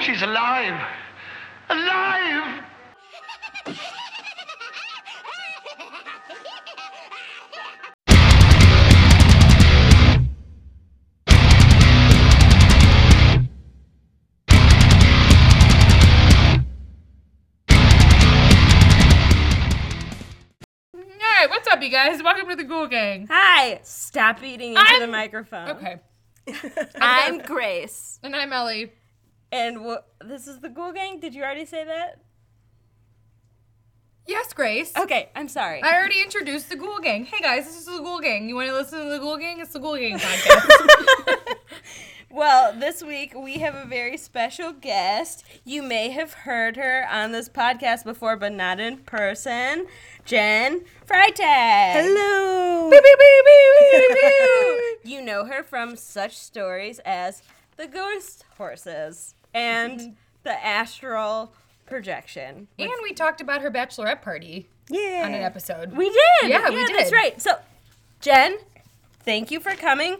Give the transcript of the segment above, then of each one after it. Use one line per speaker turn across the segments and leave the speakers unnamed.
She's alive. Alive!
All right, what's up, you guys? Welcome to the Ghoul Gang.
Hi! Stop eating into
I'm-
the microphone.
Okay,
I'm Grace.
and I'm Ellie.
And this is the Ghoul Gang. Did you already say that?
Yes, Grace.
Okay, I'm sorry.
I already introduced the Ghoul Gang. Hey guys, this is the Ghoul Gang. You want to listen to the Ghoul Gang? It's the Ghoul Gang podcast.
well, this week we have a very special guest. You may have heard her on this podcast before, but not in person. Jen Freitag.
Hello.
You know her from such stories as the ghost horses and the astral projection.
and we talked about her bachelorette party
Yeah.
on an episode.
We did.
Yeah, we did.
That's right. So, Jen, thank you for coming.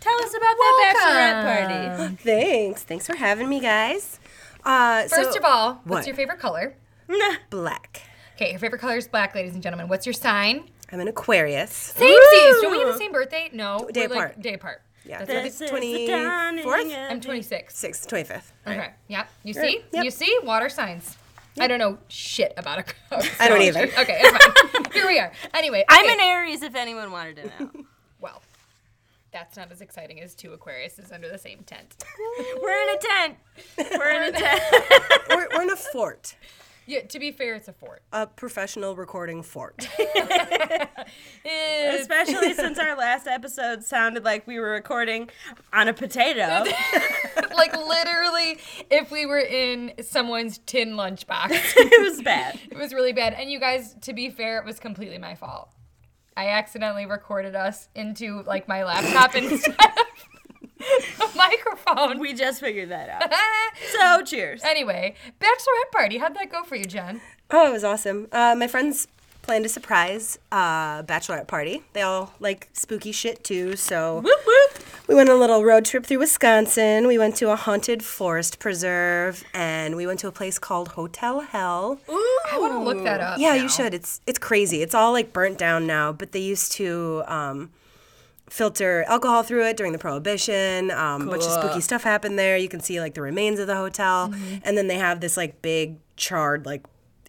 Tell us about that bachelorette party.
Thanks. Thanks for having me, guys. Uh,
First
so-
of all, what's
What?
your favorite color?
black.
Okay, your favorite color is black, ladies and gentlemen. What's your sign?
I'm an Aquarius.
Samesies. Don't we have the same birthday? No.
Day
we're, like,
apart.
day apart.
Yeah.
That's right.
This is the
24th?
dawning
I'm
of
26.
6th, 25th. Right.
Okay. Yeah. You see?
Yep.
You see? Water signs. I don't know shit about a.
I don't
astrology.
either.
Okay, it's fine. Here we are. Anyway,
I'm
okay.
an Aries if anyone wanted to know.
Well, that's not as exciting as two Aquariuses under the same tent.
We're in a tent. We're in a tent.
We're, we're in a fort,
Yeah. To be fair, it's a fort.
a professional recording fort.
Especially since our last episode sounded like we were recording on a potato.
like literally, if we were in someone's tin lunchbox.
it was bad.
It was really bad. And you guys, to be fair, it was completely my fault. I accidentally recorded us into like my laptop instead of a microphone.
We just figured that out. So, cheers.
anyway, bachelorette party. How'd that go for you, Jen?
Oh, it was awesome. Uh, my friends planned a surprise uh, bachelorette party. They all like spooky shit too, so
Whoop whoop.
we went on a little road trip through Wisconsin. We went to a haunted forest preserve, and we went to a place called Hotel Hell.
Ooh, I want to look that up.
Yeah,
now.
you should. It's it's crazy. It's all like burnt down now, but they used to um, filter alcohol through it during the prohibition. Um, A bunch of spooky stuff happened there. You can see like the remains of the hotel, and then they have this like big charred like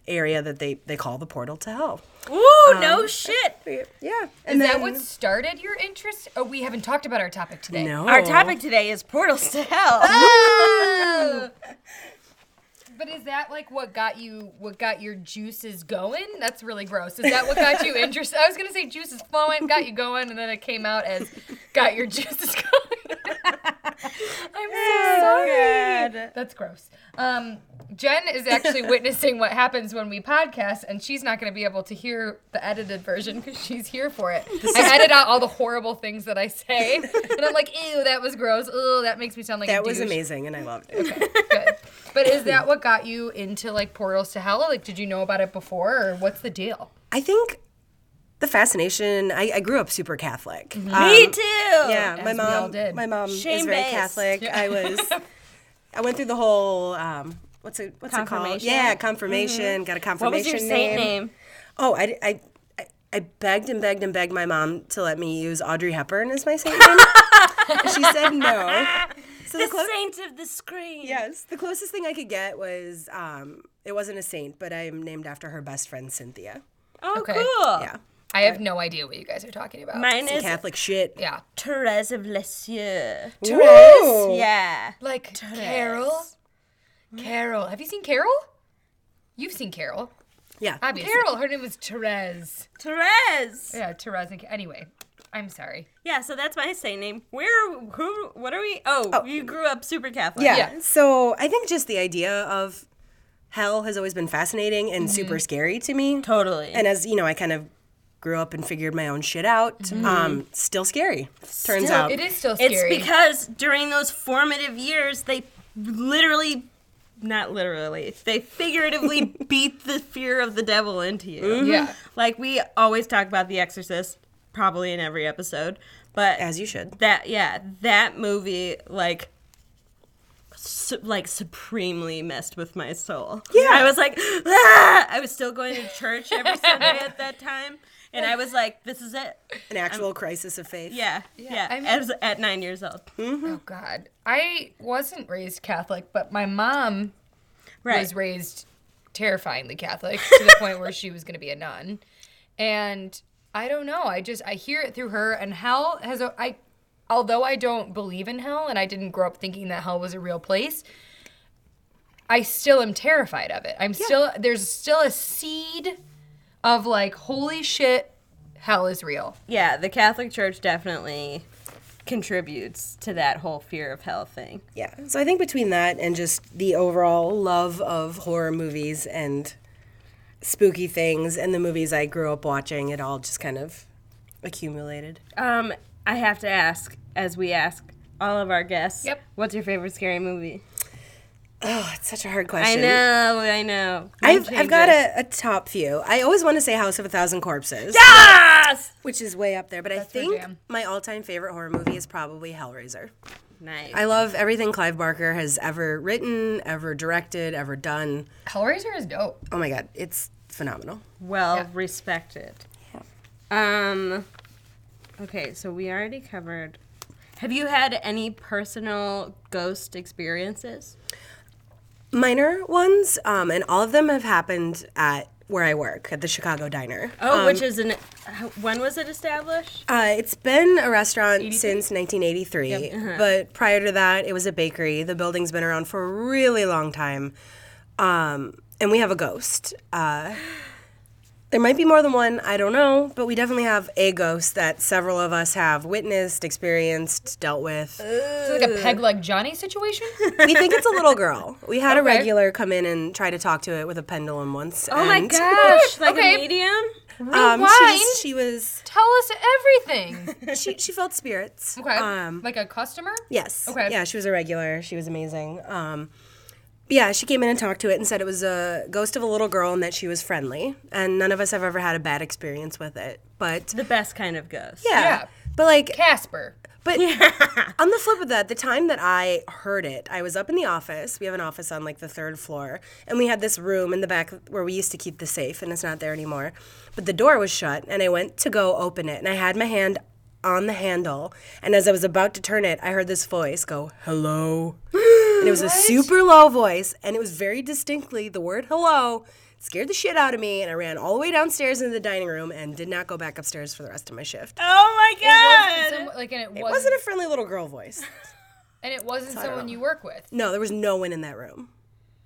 area that they they call the portal to hell.
Ooh, no shit.
Yeah,
Is
and
that what started your interest? Oh, we haven't talked about our topic today.
No,
Our topic today is portals to hell.
Oh. But is that like what got you what got your juices going? That's really gross. Is that what got you interested? I was gonna say juices flowing, got you going, and then it came out as got your juices going. I'm so sorry.
God.
That's gross. Um, Jen is actually witnessing what happens when we podcast, and she's not going to be able to hear the edited version because she's here for it. I edit out all the horrible things that I say, and I'm like, "Ew, that was gross. Ew, that makes me sound like a
that was amazing, and I loved it.
Good. But is that what got you into like portals to hell? Like, did you know about it before, or what's the deal?
I think the fascination. I, I grew up super Catholic.
Me
Um,
too.
Yeah,
As
my
we
mom.
did.
My mom is
Shame-based.
very Catholic. I was. I went through the whole. Um, what's it? What's it called?
Confirmation?
Yeah, confirmation. Got a confirmation.
What
confirmation
was your saint
name.
name?
Oh, I, I, I, I begged and begged and begged my mom to let me use Audrey Hepburn as my saint name. she said no. So
The
the clo-
saint of the screen.
yes, the closest thing I could get was um, it wasn't a saint, but I'm named after her best friend Cynthia.
Oh,
Okay.
cool.
Yeah,
I have no idea what you guys are talking about.
Mine
some
is
Catholic shit.
yeah,
Therese of Lisieux.
Ooh.
Yeah.
like Carol. Carol, have you seen Carol? You've seen Carol,
Yeah,
obviously. Carol, her name was Therese.
Therese.
Yeah, Therese. And, anyway, I'm sorry.
Yeah, so that's my saint name. Where, who, what are we? Oh, oh. you grew up super Catholic.
Yeah.
Yeah.
So I think just the idea of hell has always been fascinating and mm-hmm. super scary to me.
Totally.
And as you know, I kind of grew up and figured my own shit out. Um, still scary. Turns
Still,
out.
It is still
It's because during those formative years, they literally, not literally, they figuratively beat the fear of the devil into you.
Yeah.
Like we always talk about The Exorcist, probably in every episode, but
As you should.
that yeah, that movie like su- like supremely messed with my soul.
Yeah.
I was like, ah! I was still going to church every Sunday at that time, and I was like, this is it.
An actual crisis of faith.
Yeah, yeah.
I mean-
I was at nine years old. Mm-hmm.
Oh God, I wasn't raised Catholic, but my mom
Right.
was raised terrifyingly Catholic to the point where she was going to be a nun, and I don't know. I just I hear it through her, and hell has a I. Although I don't believe in hell, and I didn't grow up thinking that hell was a real place, I still am terrified of it. I'm still there's still a seed of like holy shit, hell is real.
Yeah, the Catholic Church definitely contributes to that whole fear of hell thing.
Yeah. So I think between that and just the overall love of horror movies and spooky things and the movies I grew up watching, it all just kind of accumulated.
Um, I have to ask, as we ask all of our guests,
Yep.
what's your favorite scary movie?
Oh, it's such a hard question.
I know, I know.
I've,
Game
I've got a, a top few. I always want to say House of a Thousand Corpses,
Yes!
which is way up there, but I think my all time favorite horror movie is probably Hellraiser.
Nice.
I love everything Clive Barker has ever written, ever directed, ever done.
Hellraiser is dope.
Oh my god, it's phenomenal.
well
Yeah.
respected. Yeah. Um, okay, so we already covered. Have you had any personal ghost experiences?
Minor ones, um, and all of them have happened at where I work at the Chicago Diner.
Oh, which is an. When was it established?
Uh, it's been a restaurant since 1983,
Uh-huh.
but prior to that, it was a bakery. The building's been around for a really long time, um, and we have a ghost. Uh, there might be more than one, I don't know, but we definitely have a ghost that several of us have witnessed, experienced, dealt with.
Is it like a peg leg Johnny situation?
we think it's a little girl. We had a
Okay.
regular come in and try to talk to it with a pendulum once.
Oh my
and,
gosh! Like
Okay.
a medium?
Um, she,
Rewind.
just, she was
Tell us everything.
she, she felt spirits.
Okay.
Um,
like a customer?
Yes.
Okay.
Yeah, she was a regular. She was amazing. Um, but yeah, she came in and talked to it and said it was a ghost of a little girl and that she was friendly. And none of us have ever had a bad experience with it. But
The best kind of ghost.
yeah.
Yeah.
But like,
Casper.
but yeah. on the flip of that, the time that I heard it, I was up in the office. We have an office on like the third floor, and we had this room in the back where we used to keep the safe, and it's not there anymore. But the door was shut, and I went to go open it, and I had my hand on the handle, and as I was about to turn it, I heard this voice go, "Hello," and it was a super low voice, and it was very distinctly the word "hello." It scared the shit out of me, and I ran all the way downstairs into the dining room and did not go back upstairs for the rest of my shift.
Oh my
It wasn't
god!
some- like, and it,
It
wasn't,
wasn't a friendly little girl voice.
and it wasn't someone you work with.
No, there was no one in that room.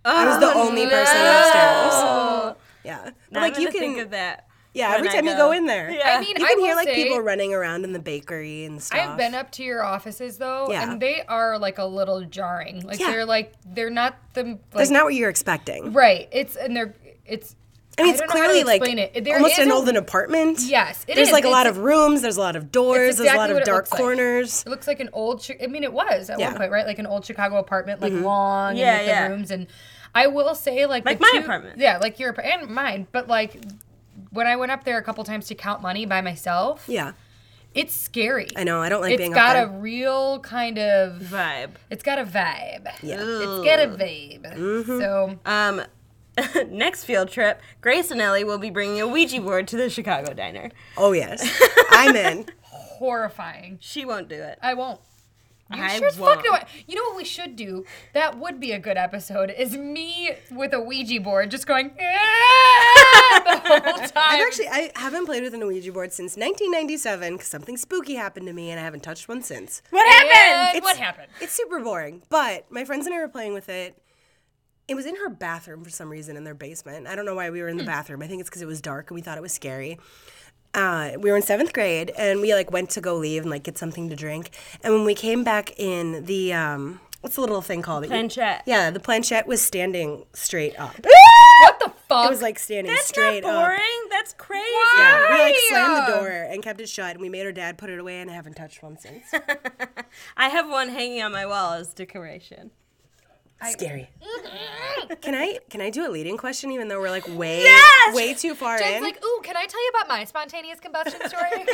I was the oh, only person upstairs. Yeah, but like you
gonna think
can,
of that.
Yeah. Every time you
go.
go in there,
Yeah.
I mean,
you
I
can
will
hear like
say,
people running around in the bakery and stuff.
I've been up to your offices though,
Yeah.
and they are like a little jarring. Like
Yeah.
they're like they're not the like,
That's not what you're expecting.
right. It's and they're it's.
I mean, it's
don't know how to
clearly like
explain it. There
almost an
a-
olden apartment.
Yes, it
There's
is.
like a lot of rooms. There's a lot of doors. There's a lot of dark
looks like.
corners.
It looks like an old. I mean, it was at
Yeah. Mm-hmm.
one point, right? Like an old Chicago apartment, like long
Yeah,
and with
yeah.
the rooms. And I will say, like,
Like
the
my
two-
apartment.
Yeah, like your and mine. But like, when I went up there a couple times to count money by myself,
Yeah,
it's scary.
I know. I don't like
It's
being
It's
got
a real kind of.
Vibe.
It's got a vibe.
Yeah.
It's got a vibe.
Mm-hmm.
So
Um, next field trip, Grace and Ellie will be bringing a Ouija board to the Chicago diner.
Oh yes, I'm in.
horrifying.
She won't do it.
I won't. You
I
sure fuck
won't.
know it. You know what we should do? That would be a good episode. Is me with a Ouija board just going "Ah!" the whole time.
I've actually I haven't played with an Ouija board since 1997 because something spooky happened to me and I haven't touched one since.
What happened?
What happened?
It's super boring, but my friends and I were playing with it. It was in her bathroom for some reason in their basement. I don't know why we were in the bathroom. I think it's because it was dark and we thought it was scary. Uh, we were in seventh grade and we like went to go leave and like get something to drink. And when we came back in, the um, what's the little thing called? that you-
Planchette.
Yeah, the planchette was standing straight up.
What the fuck?
It was like standing
That's
straight
not
up.
boring. That's crazy.
Yeah, we like slammed the door and kept it shut, and we made our dad put it away, and I haven't touched one since.
I have one hanging on my wall as decoration.
Scary.
drunk.
Can I can I do a leading question even though we're like way
Yes!
way too far
Jen's
in?
like, ooh, can I tell you about my spontaneous combustion story?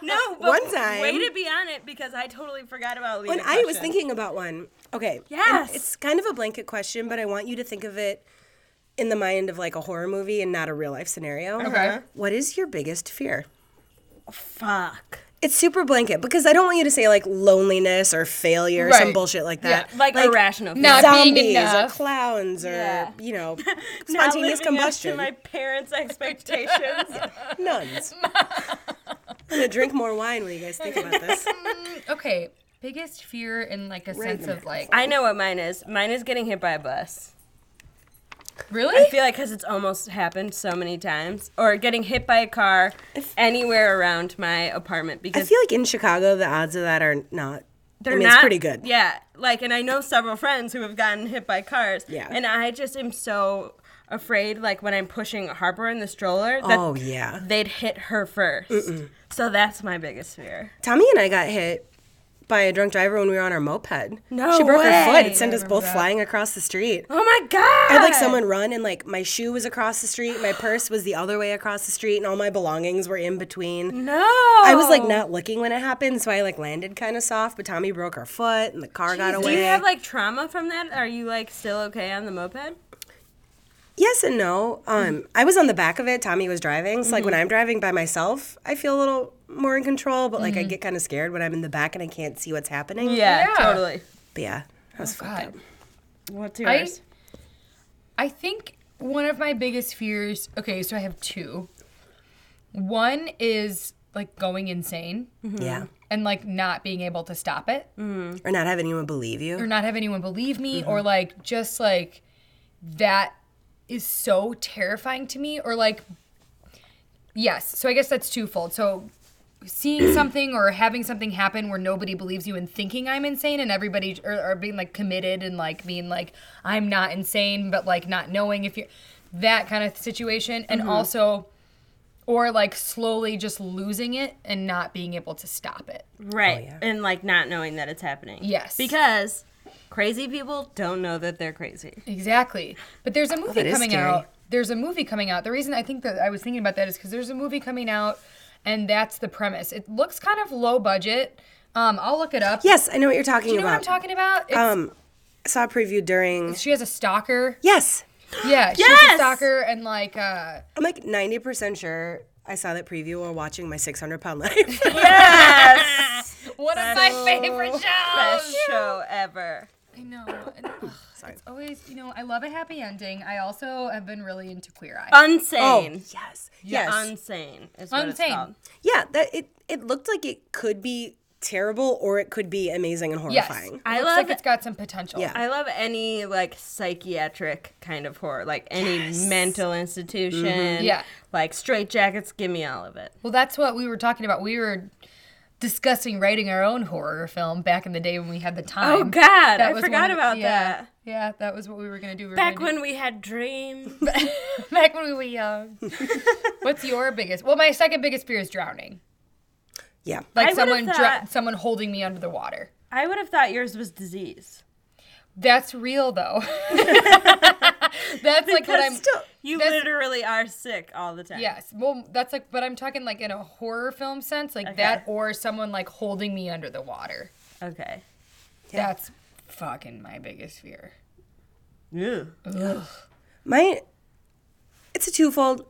No,
One time-
Way to be on it because I totally forgot about leading
when I was thinking about one. Okay. and
Yes.
It's kind of a blanket question, but I want you to think of it in the mind of like a horror movie and not a real life scenario.
Okay.
What is your biggest fear?
Fuck.
It's super blanket because I don't want you to say like loneliness or failure or some
Right.
bullshit like that.
Yeah,
Like, irrational.
Not
fear.
being
Zombies or
enough.
clowns or
Yeah.
you know
Not
spontaneous
living up to
combustion.
my parents' expectations.
Nuns. I'm gonna drink more wine when you guys think about this.
Mm, okay, biggest fear in like a sense of like,
I know what mine is. Mine is getting hit by a bus.
Really?
I feel like because it's almost happened so many times, or getting hit by a car anywhere around my apartment because
I
because
feel like in Chicago the odds of that are not.
they're
I mean,
not
it's pretty good.
Yeah, like, and I know several friends who have gotten hit by cars.
Yeah.
and I just am so afraid, like when I'm pushing Harper in the stroller, that
Oh yeah.
they'd hit her 1st So that's my biggest fear.
Tommy and I got hit by a drunk driver when we were on our moped.
No
She broke her foot. It sent us both
that.
flying across the street.
Oh my god!
I had like someone run and like my shoe was across the street, my purse was the other way across the street, and all my belongings were in between.
No,
I was like not looking when it happened, so I like landed kind of soft, but Tommy broke her foot and the car got away.
Do you have like trauma from that? Are you like still okay on the moped?
Yes and no. Um, I was on the back of it. Tommy was driving, so like when mm-hmm. I'm driving by myself, I feel a little more in control. But like I mm-hmm. get kind of scared when I'm in the back and I can't see what's happening.
Yeah,
Yeah.
totally.
But yeah, that was oh, fucked
God.
up.
What's
I-
yours?
I think one of my biggest fears. Okay, so I have two. One is like going insane mm-hmm.
Yeah,
and like not being able to stop it, mm.
or not have anyone believe you.
or not have anyone believe me, or like just like that is so terrifying to me, or like yes. So I guess that's twofold. So seeing something or having something happen where nobody believes you and thinking I'm insane and everybody or, or being like committed and like being like I'm not insane but like not knowing if you're that kind of situation and mm-hmm. also or like slowly just losing it and not being able to stop it.
Right.
Oh, yeah.
And like not knowing that it's happening.
Yes.
Because crazy people don't know that they're crazy.
Exactly. But there's a movie
that is
coming out. There's a movie coming out. The reason I think that I was thinking about that is because there's a movie coming out, and that's the premise. It looks kind of low budget. Um, I'll look it up.
Yes, I know what you're talking
Do you know
about.
what I'm talking about? It's,
Um, I saw a preview during.
she has a stalker.
Yes,
Yeah, she has
Yes!
a stalker, and like, uh,
I'm like 90% sure I saw that preview while watching my 600 pound life.
Yes.
one of my favorite shows.
Best show ever.
I know. And, ugh, it's always, you know, I love a happy ending. I also have been really into Queer Eye.
Unsane.
Oh, yes.
Yeah,
Yes.
Unsane is what it's
Unsane.
called.
yeah, that it it looked like it could be terrible or it could be amazing and
yes,
horrifying.
I
looks
love
like it's got some potential.
Yeah.
I love any like psychiatric kind of horror, like any mental institution. Mm-hmm.
Yeah.
Like straight jackets, give me all of it.
Well, that's what we were talking about. We were discussing writing our own horror film back in the day when we had the oh, time.
Oh God, I
was
forgot
one of-
about
yeah,
that.
Yeah, that was what we were gonna do. We were
Back
gonna
when we had dreams.
back when we were young. What's your biggest? Well, my second biggest fear is drowning.
Yeah.
Like
I would've
someone, dr- someone holding me under the water.
I would have thought yours was disease.
That's real though. that's like what I'm.
Still,
You literally are sick all the time.
Yes, well, that's like, but I'm talking like in a horror film sense, like that, or someone like holding me under the water.
Okay.
That's fucking my biggest fear.
Ew.
my it's a twofold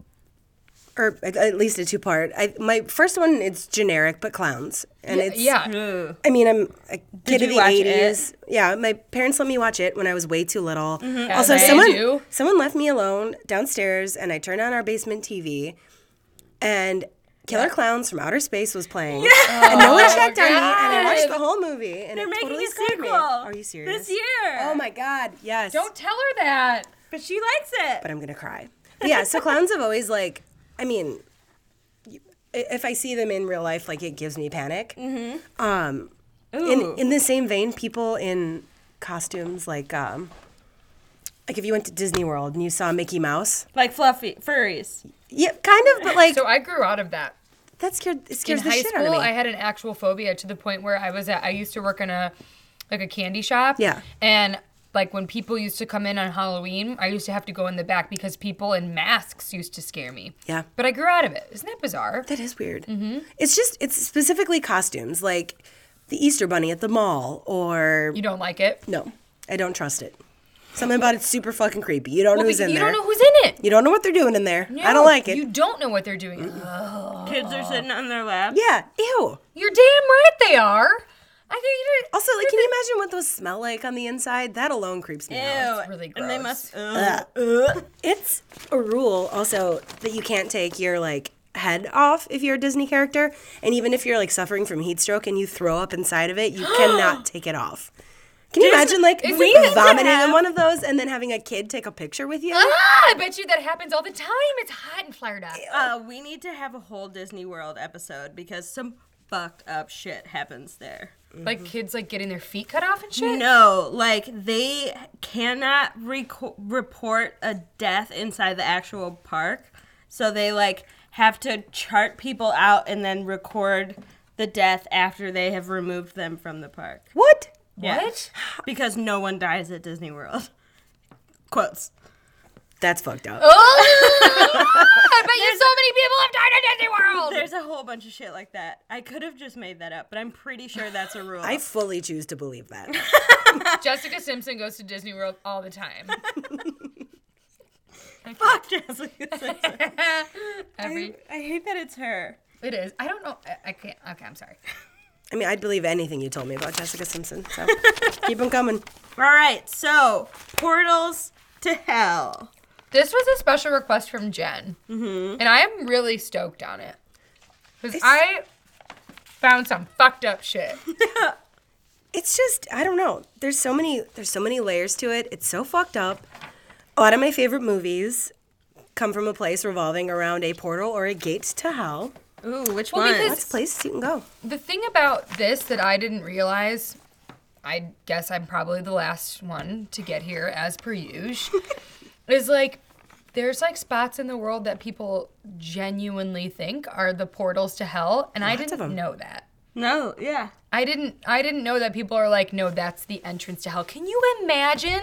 or at- at least a two part. I my first one it's generic but clowns. And it's
yeah.
I mean, I'm a kid
you
of the
watch
80s. Yeah, my parents let me watch it when I was way too little.
Mm-hmm.
Also,
they
someone
do.
someone left me alone downstairs and I turned on our basement TV and Killer Clowns from Outer Space was playing. And no one checked on me and I watched the whole movie and
They're
it
making
totally
a
scarred me.
sequel.
Are you serious?
This year.
Oh my god, yes.
Don't tell her that.
But she likes it.
but I'm gonna cry. But yeah, so clowns have always like, I mean, if I see them in real life, like it gives me panic. Mm-hmm. Um, in in the same vein, people in costumes like um, like if you went to Disney World and you saw Mickey Mouse,
like fluffy furries.
yeah, kind of, but like
So I grew out of that.
that scared it
In
scares the
high
shit out of
school,
me.
I had an actual phobia to the point where I was at. I used to work in a like a candy shop.
Yeah.
And like when people used to come in on Halloween, I used to have to go in the back because people in masks used to scare me.
Yeah.
But I grew out of it. Isn't that bizarre?
That is weird. Mm-hmm. It's just it's specifically costumes like the Easter Bunny at the mall or
You don't like it?
no, I don't trust it. Something about it's super fucking creepy. You don't know who's in
you
there.
You don't know who's in it.
you don't know what they're doing in there. I don't like it.
You don't know what they're doing. Ugh.
Kids are sitting on their laps.
yeah, ew.
You're damn right they are. I think you
Also, like, can you imagine what those smell like on the inside? That alone creeps me out.
Ew.
It's really
And they
gross.
must. Ugh.
It's a rule also that you can't take your like head off if you're a Disney character, and even if you're like suffering from heat stroke and you throw up inside of it, you cannot take it off. Can you imagine like
is
we
it good to
vomiting in one of those and then having a kid take a picture with you?
Ah, I bet you that happens all the time. It's hot and fired up.
Uh, we need to have a whole Disney World episode because some fucked up shit happens there.
Like mm-hmm. kids like getting their feet cut off and shit.
No, like they cannot reco- report a death inside the actual park, so they like have to chart people out and then record the death after they have removed them from the park.
What?
Yeah.
What?
Because no one dies at Disney World. Quotes.
That's fucked up.
Oh! I bet you so many people have died at Disney World.
There's a whole bunch of shit like that. I could have just made that up, but I'm pretty sure that's a rule.
I fully choose to believe that.
Jessica Simpson goes to Disney World all the time.
Fuck Jessica Simpson.
Every
I hate that it's her.
it is. I don't know. I, I can't. Okay, I'm sorry.
I mean, I'd believe anything you told me about Jessica Simpson. So keep them coming.
All right, so portals to hell.
This was a special request from Jen, mm-hmm. and I am really stoked on it because I found some fucked up shit.
It's just I don't know. There's so many there's so many layers to it. It's so fucked up. A lot of my favorite movies come from a place revolving around a portal or a gate to hell.
Ooh, which
Well,
one?
because-
That's a place you can go.
The thing about this that I didn't realize, I guess I'm probably the last one to get here as per usual, is like there's like spots in the world that people genuinely think are the portals to hell, and I
Lots of
didn't know that.
no, yeah.
I didn't I didn't know that people are like, no, that's the entrance to hell. Can you imagine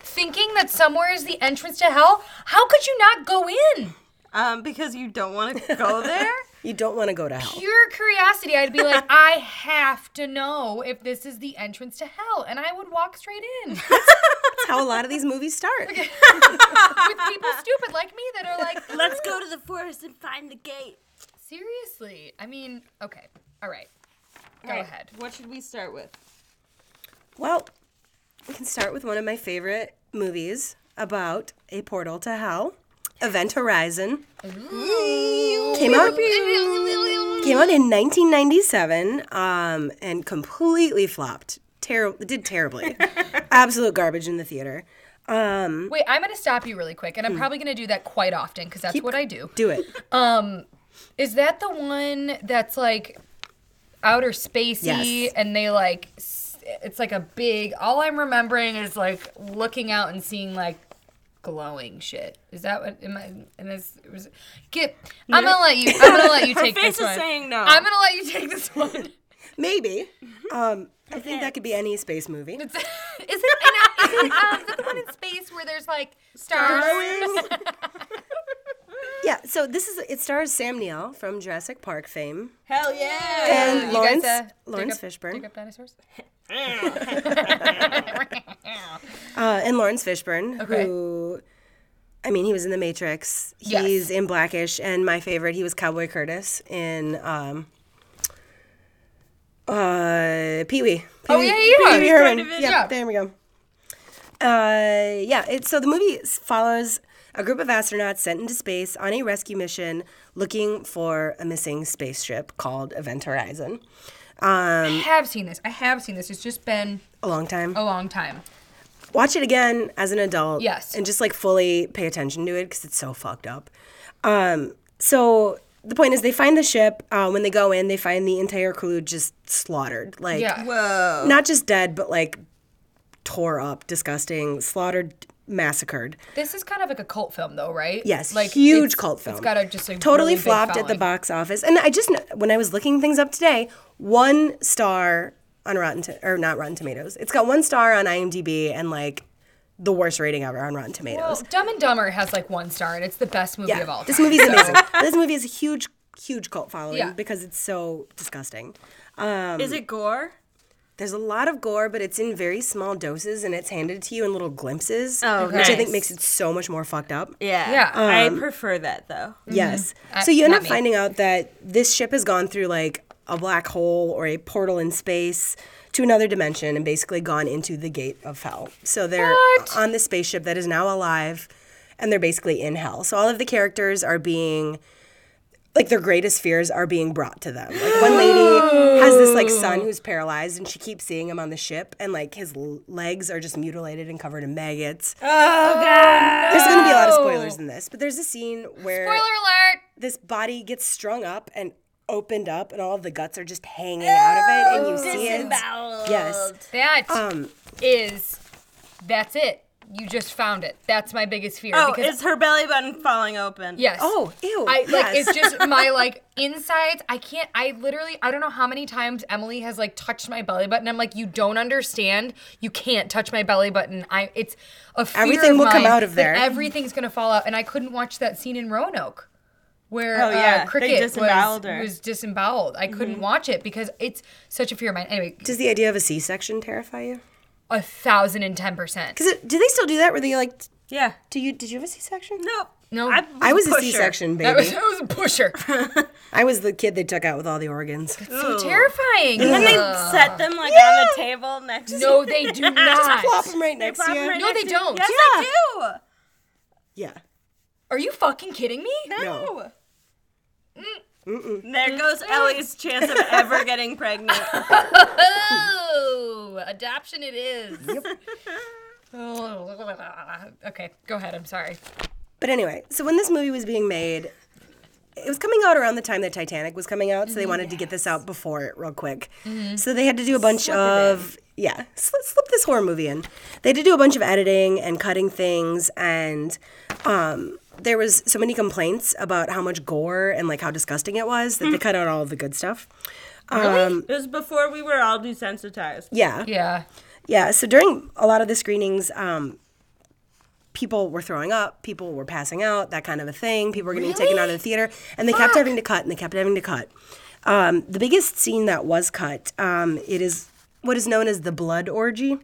thinking that somewhere is the entrance to hell? How could you not go in?
Um, because you don't want to go there.
You don't want to go to hell.
Pure curiosity, I'd be like, I have to know if this is the entrance to hell, and I would walk straight in with
That's how a lot of these movies start.
With people stupid like me that are like,
Let's go to the forest and find the gate.
seriously. I mean, okay, all right, go
All right,
ahead.
What should we start with?
Well, we can start with one of my favorite movies about a portal to hell. Event Horizon came out came out in 1997 um, and completely flopped. Terrible, did terribly. Absolute garbage in the theater.
Wait, I'm gonna stop you really quick, and
Hmm.
I'm probably gonna do that quite often because that's what I do.
Do it.
Um, is that the one that's like outer spacey
Yes.
and they like s- it's like a big all I'm remembering is like looking out and seeing like glowing shit. Is that what am I and this was get I'm gonna let you I'm gonna let you take
Her
take
face
this
is
one.
saying no.
I'm gonna let you take this one.
Maybe. Um, I think that could be any space movie.
is it, is it, is it, um, is it the one in space where there's like stars?
Yeah, so this is it stars Sam Neill from Jurassic Park fame
Hell yeah!
and
You
Laurence
guys, uh, dig
Laurence
up-
Fishburne.
dig up dinosaurs?
Uh, and Laurence Fishburne,
Okay.
who, I mean, he was in The Matrix.
Yes.
He's in Blackish, and my favorite, he was Cowboy Curtis in um, uh, Pee Wee.
Oh, yeah, yeah,
Pee Wee. Herman.
Kind of, yeah.
there we go. Uh, yeah, it, so the movie follows a group of astronauts sent into space on a rescue mission looking for a missing spaceship called Event Horizon.
I have seen this. I have seen this. It's just been
A long time.
a long time.
watch it again as an adult.
Yes.
And just like fully pay attention to it because it's so fucked up. Um, so the point is, they find the ship. Uh, when they go in, they find the entire crew just slaughtered. Like,
Yeah.
Whoa.
not just dead, but like tore up, disgusting, slaughtered, massacred.
This is kind of like a cult film, though, right?
Yes,
like
huge cult film.
It's got a just a
Totally
really big
flopped at the box office. And I just, when I was looking things up today, one star on Rotten to- or not Rotten Tomatoes. It's got one star on IMDb and like the worst rating ever on Rotten Tomatoes.
Well, Dumb and Dumber has like one star, and it's the best movie of all time.
This movie's amazing. this movie is a huge, huge cult following
Yeah.
because it's so disgusting.
Is it gore?
There's a lot of gore, but it's in very small doses and it's handed to you in little glimpses,
Oh,
which I think makes it so much more fucked up.
Yeah.
Yeah.
I
Um,
prefer that though.
Yes.
Uh,
So you end
not
up
me.
finding out that this ship has gone through like a black hole or a portal in space to another dimension and basically gone into the gate of hell. So they're
What?
on the spaceship that is now alive and they're basically in hell. So all of the characters are being like their greatest fears are being brought to them. Like one lady has this like son who's paralyzed and she keeps seeing him on the ship and like his l- legs are just mutilated and covered in maggots.
Oh god.
There's going to be a lot of spoilers in this, but there's a scene where
Spoiler alert!
this body gets strung up and opened up and all of the guts are just hanging out of it and you see it. Yes.
That
Um is
that's it. You just found it. That's my biggest fear.
Oh,
because
is her belly button falling open?
yes.
Oh, ew.
I like
yes.
it's just my like insides. I can't. I literally. I don't know how many times Emily has like touched my belly button. I'm like, you don't understand. You can't touch my belly button. I. It's a fear
Everything
of
will come out of there.
Everything's gonna fall out. And I couldn't watch that scene in Roanoke. Where
Oh, yeah.
uh,
They
Cricket
disemboweled
was,
her.
was disemboweled. I couldn't watch it because it's such a fear of mine. Anyway,
Does the idea of a C-section terrify you?
A thousand and ten percent.
Cuz do they still do that where they like
Yeah.
do you did you have a C-section?
Nope.
No.
I was a
pusher.
C-section
That was,
baby.
that was a pusher.
I was the kid they took out with all the organs.
so terrifying.
And then
they
set them like on the table next to
No, they do not.
Plop them right next to you.
right
No, they don't.
Yes,
Yeah.
they do.
Yeah.
Are you fucking kidding me?
No. Mm. There mm. goes Ellie's chance of ever getting pregnant.
Oh, adoption it is. okay, go ahead. I'm sorry.
But anyway, so when this movie was being made, it was coming out around the time that Titanic was coming out, so they wanted to get this out before it real quick. So they had to do a bunch of yeah, slip, slip this horror movie in. They had to do a bunch of editing and cutting things, and um, there was so many complaints about how much gore and like how disgusting it was that they cut out all of the good stuff. Um,
It was before we were all desensitized.
yeah,
Yeah.
yeah. So during a lot of the screenings, um, people were throwing up, people were passing out, that kind of a thing. People were getting taken out of the theater, and they kept having to cut, and they kept having to cut. Um, the biggest scene that was cut, um, it is what is known as the blood orgy.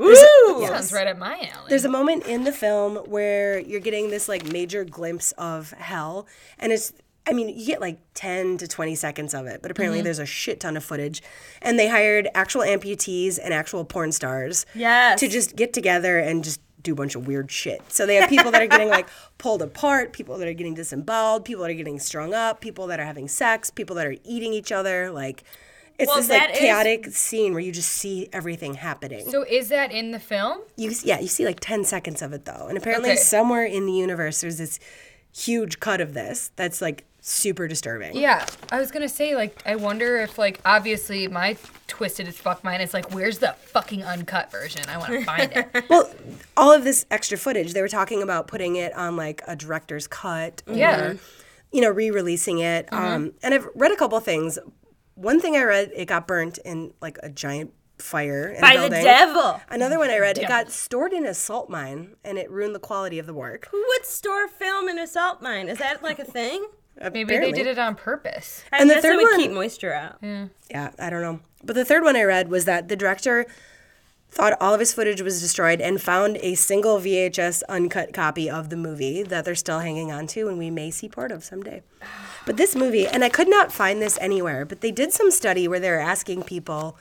Ooh.
Sounds right up my alley.
There's a moment in the film where you're getting this like major glimpse of hell, and it's. I mean, you get like 10 to 20 seconds of it, but apparently mm-hmm. there's a shit ton of footage. And they hired actual amputees and actual porn stars
Yes.
to just get together and just do a bunch of weird shit. So they have people that are getting like pulled apart, people that are getting disemboweled, people that are getting strung up, people that are having sex, people that are eating each other. Like, it's
Well,
this like
that is-
chaotic scene where you just see everything happening.
so is that in the film?
You yeah, you see like ten seconds of it though, and apparently
Okay.
somewhere in the universe there's this huge cut of this that's like super disturbing.
Yeah. I was gonna say, like, I wonder if like obviously my twisted as fuck mind is like, where's the fucking uncut version? I wanna find it.
Well, all of this extra footage, they were talking about putting it on like a director's cut, or,
Yeah.
you know, re-releasing it. Um, and I've read a couple things. One thing I read, it got burnt in like a giant fire in
By
a
the devil.
Another one I read, it got stored in a salt mine, and it ruined the quality of the work.
Who would store film in a salt mine? Is that like a thing?
Uh, Maybe
Apparently.
they did it on purpose.
I
And the
guess
third
it would
one-
keep moisture out.
Yeah, I don't know. But the third one I read was that the director thought all of his footage was destroyed and found a single VHS uncut copy of the movie that they're still hanging on to and we may see part of someday. But this movie, and I could not find this anywhere, but they did some study where they were asking people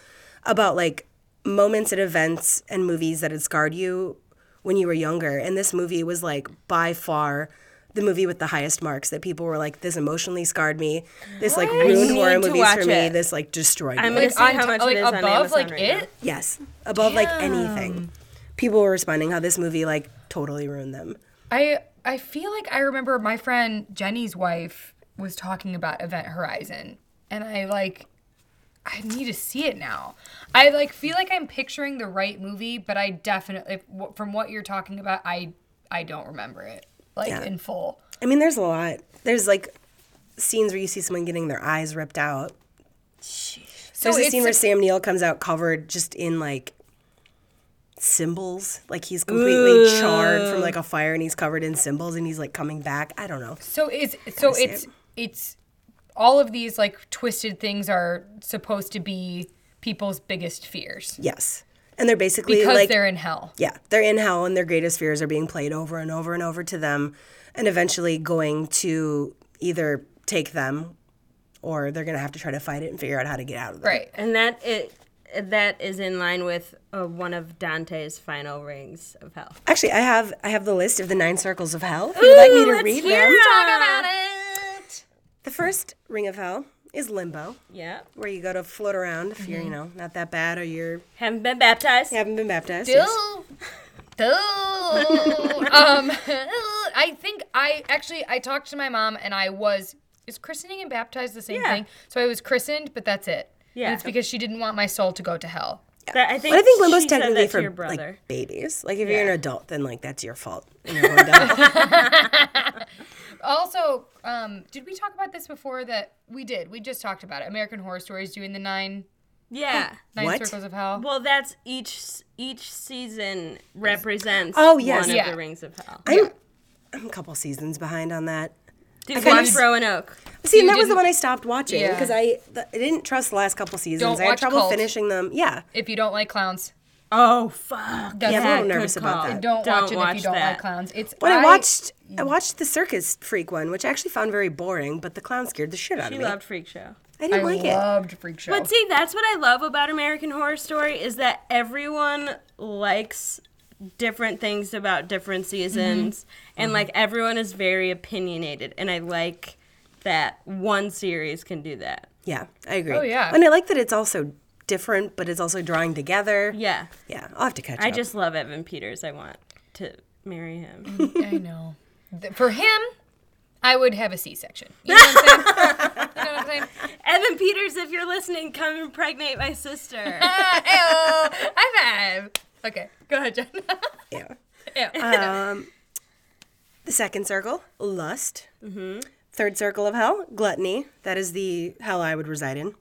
about like moments and events and movies that had scarred you when you were younger. And this movie was like by far the movie with the highest marks that people were like, this emotionally scarred me. This like ruined
need
horror
to
movies
watch
for me.
it.
This like destroyed me.
I'm
me.
gonna see
on
how much
like
it is on
above
Amazon
like
right
it.
now.
Yes, above like anything. People were responding how this movie like totally ruined them.
I I feel like I remember my friend Jenny's wife was talking about Event Horizon, and I like I need to see it now. I like feel like I'm picturing the right movie, but I definitely if, w- from what you're talking about, I I don't remember it like
Yeah.
in full.
I mean, there's a lot. There's like scenes where you see someone getting their eyes ripped out.
So
There's a scene where Sam Neill comes out covered just in like symbols. Like he's completely charred from like a fire and he's covered in symbols and he's like coming back. I don't know.
So it's so it's it's all of these like twisted things are supposed to be people's biggest fears
Yes. And they're basically
because
like
they're in hell.
Yeah, they're in hell and their greatest fears are being played over and over and over to them and eventually going to either take them or they're going to have to try to fight it and figure out how to get out of there.
Right.
And that it that is in line with uh, one of Dante's final rings of hell.
Actually, I have I have the list of the nine circles of hell. If you'd like me to read them.
Talk about it.
The first ring of hell is limbo,
Yeah.
where you go to float around if
Mm-hmm.
you're, you know, not that bad or you're
Haven't been baptized.
you haven't been baptized. yes.
Still. Still. um, I think I actually I talked to my mom and I was is christening and baptized the same
Yeah.
thing? So I was christened, but that's it.
Yeah.
And it's because she didn't want my soul to go to hell.
That- I think,
But I think limbo's
she said
technically
that to
for
your brother.
like babies. Like if you're an adult, then like that's your fault. And you're going to hell.
Also, um, did we talk about this before? That we did. We just talked about it. American Horror Story's doing the nine
yeah.
nine
What?
circles of hell.
Well, that's each each season represents
Oh, yes.
one
Yeah.
of the rings of hell.
I'm, I'm a couple seasons behind on that.
Dude,
kinda
watch
s-
Roanoke.
See, and
You
that was the
didn't-
one I stopped watching
Yeah.
because I th- I didn't trust the last couple seasons.
Don't
I had
watch
trouble
Cult.
finishing them. Yeah.
If you don't like clowns,
Oh fuck!
That's
Yeah, I'm a
it.
little nervous about that.
Don't,
Don't
watch it if
watch
you don't
that.
like clowns. It's
But I,
I
watched I mm. watched the circus freak one, which I actually found very boring. But the clown scared the shit out of me.
She loved Freak Show.
I
I
didn't like it.
loved Freak Show.
But see, that's what I love about American Horror Story is that everyone likes different things about different seasons, mm-hmm. and mm-hmm. like everyone is very opinionated, and I like that one series can do that.
Yeah, I agree.
Oh, yeah.
and I like that it's also different, but it's also drawing together.
Yeah,
Yeah, I'll have to catch up.
I
up.
just love Evan Peters. I want to marry him.
I know. For him, I would have a C-section. You know what I'm saying? you know what I'm saying?
Evan Peters, if you're listening, come impregnate my sister.
Ew. High five. Okay, go ahead, Jen.
yeah.
Ew.
Um, the second circle, lust. Mm-hmm. Third circle of hell, gluttony. That is the hell I would reside in.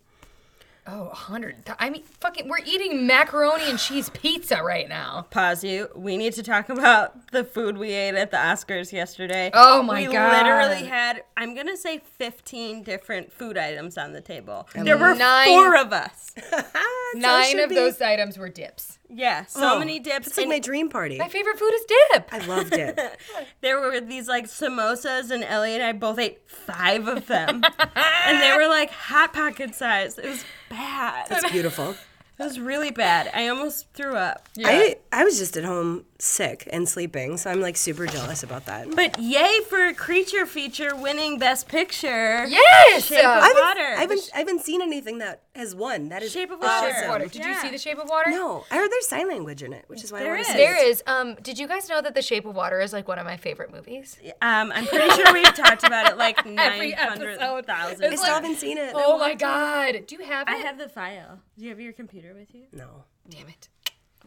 Oh, 100. I mean, fucking, we're eating macaroni and cheese pizza right now.
Pause you. We need to talk about the food we ate at the Oscars yesterday.
Oh my
we
God.
literally had, I'm to say 15 different food items on the table. There were
Nine-
four of us.
That's how it
Nine of
be.
those items were dips.
Yeah, so
Oh,
many dips.
It's like my dream party.
My favorite food is dip.
I loved it.
there were these like samosas, and Ellie and I both ate five of them. and they were like hot pocket size. It was bad.
It's beautiful.
It was really bad. I almost threw up. Yeah.
I I was just at home sick and sleeping, so I'm like super jealous about that.
But yay for creature feature winning best picture.
Yes!
Shape of
I haven't,
Water.
I haven't, I haven't seen anything that has won. That is
Shape of
The Shape
Water.
of Water. Did you
Yeah.
see The Shape of Water?
No, I heard there's sign language in it, which is why
There
I want
is.
to see
There
it.
is. Um, did you guys know that The Shape of Water is like one of my favorite movies?
Um, I'm pretty sure we've talked about it like
Every
900,000.
I
It's
still
like-
haven't seen it.
Oh my god. Do you have it?
I have the file. Do you have your computer with you?
No.
Damn it.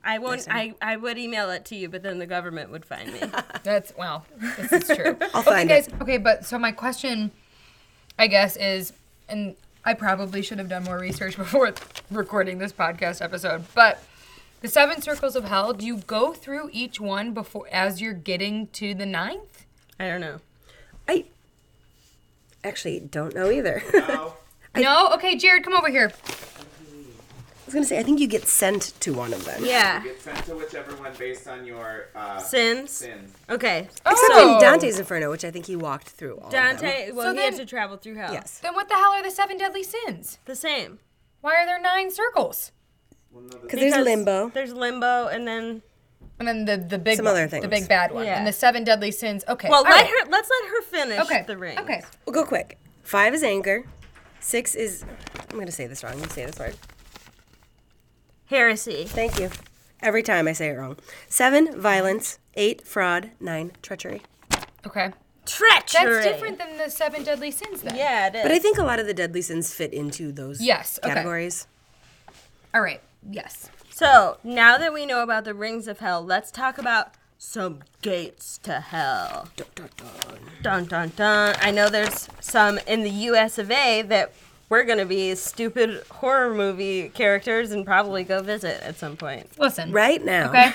I won't. I, I would email it to you, but then the government would find me.
That's well, this is true.
I'll
okay,
find
guys.
it.
Okay, but so my question, I guess, is, and I probably should have done more research before recording this podcast episode, but the seven circles of hell. Do you go through each one before as you're getting to the ninth?
I don't know.
I actually don't know either. I
no. Okay, Jared, come over here.
Was gonna say I think you get sent to one of them.
Yeah.
You Get sent to whichever one based on your uh,
Sins.
sins.
Okay.
Except
Oh.
in Dante's Inferno, which I think he walked through all of them.
Dante. Well,
So
he had
then-
to travel through hell.
Yes.
Then what the hell are the seven deadly sins?
The same.
Why are there nine circles?
Well, no,
Because there's
Because
limbo.
There's limbo, and then.
And then the the big
Some
one,
other
the big bad one,
Yeah.
and the seven deadly sins. Okay.
Well,
all
let
right.
her. Let's let her finish
Okay.
the ring.
Okay.
We'll go quick. Five is anger. Six is I'm gonna say this wrong. You say this word.
Heresy.
Thank you. Every time I say it wrong. Seven, violence. Eight, fraud. Nine, treachery.
Okay.
Treachery.
That's different than the seven deadly sins, then.
Yeah, it is.
But I think a lot of the deadly sins fit into those
Yes, okay.
categories.
All right. Yes.
So, now that we know about the rings of hell, let's talk about some gates to hell. Dun dun dun. I know there's some in the US of A that we're gonna be stupid horror movie characters and probably go visit at some point.
Listen.
Right now.
Okay.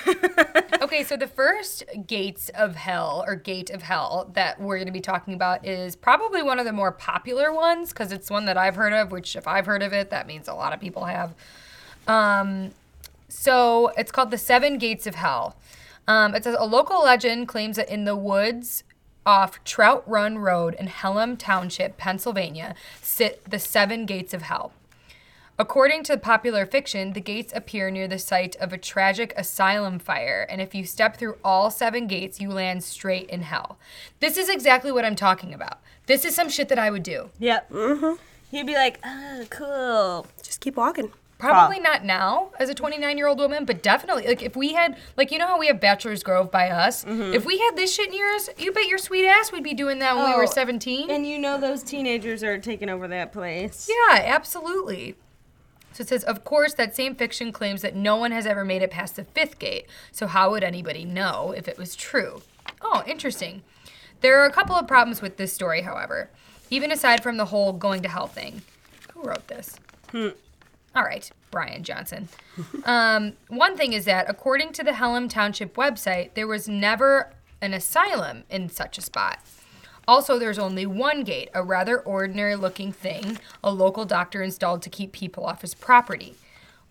okay, so the first gates of hell or gate of hell that we're going to be talking about is probably one of the more popular ones because it's one that I've heard of, which if I've heard of it, that means a lot of people have. Um, so it's called the Seven Gates of Hell. Um, it says a local legend claims that in the woods off Trout Run Road in Pelham Township, Pennsylvania, sit the seven gates of hell. According to popular fiction, the gates appear near the site of a tragic asylum fire, and if you step through all seven gates, you land straight in hell. This is exactly what I'm talking about. This is some shit that I would do.
Yep. Mm-hmm. He'd be like, oh, cool.
Just keep walking.
Probably not now as a 29 year old woman, but definitely like if we had like you know how we have Bachelor's Grove by us. Mm-hmm. If we had this shit in yours, you bet your sweet ass we'd be doing that when we were
Oh,
17.
And you know those teenagers are taking over that place.
Yeah, absolutely. So it says, of course, that same fiction claims that no one has ever made it past the fifth gate. So how would anybody know if it was true? Oh, interesting. There are a couple of problems with this story, however, even aside from the whole going to hell thing. Who wrote this? Hmm. All right, Brian Johnson. um, one thing is that, according to the Pelham Township website, there was never an asylum in such a spot. Also, there's only one gate, a rather ordinary looking thing a local doctor installed to keep people off his property.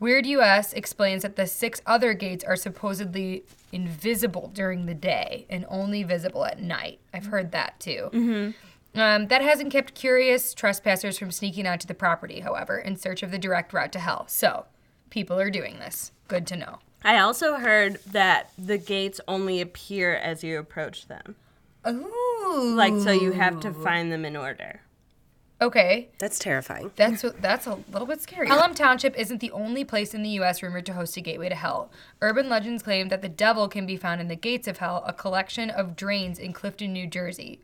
Weird US explains that the six other gates are supposedly invisible during the day and only visible at night. I've heard that too. Um, that hasn't kept curious trespassers from sneaking onto the property, however, in search of the direct route to hell. So, people are doing this. Good to know.
I also heard that the gates only appear as you approach them.
Ooh.
Like, so you have to find them in order.
Okay.
That's terrifying.
That's that's a little bit scary. Pelham Township isn't the only place in the U.S. rumored to host a gateway to hell. Urban legends claim that the devil can be found in the gates of hell, a collection of drains in Clifton, New Jersey.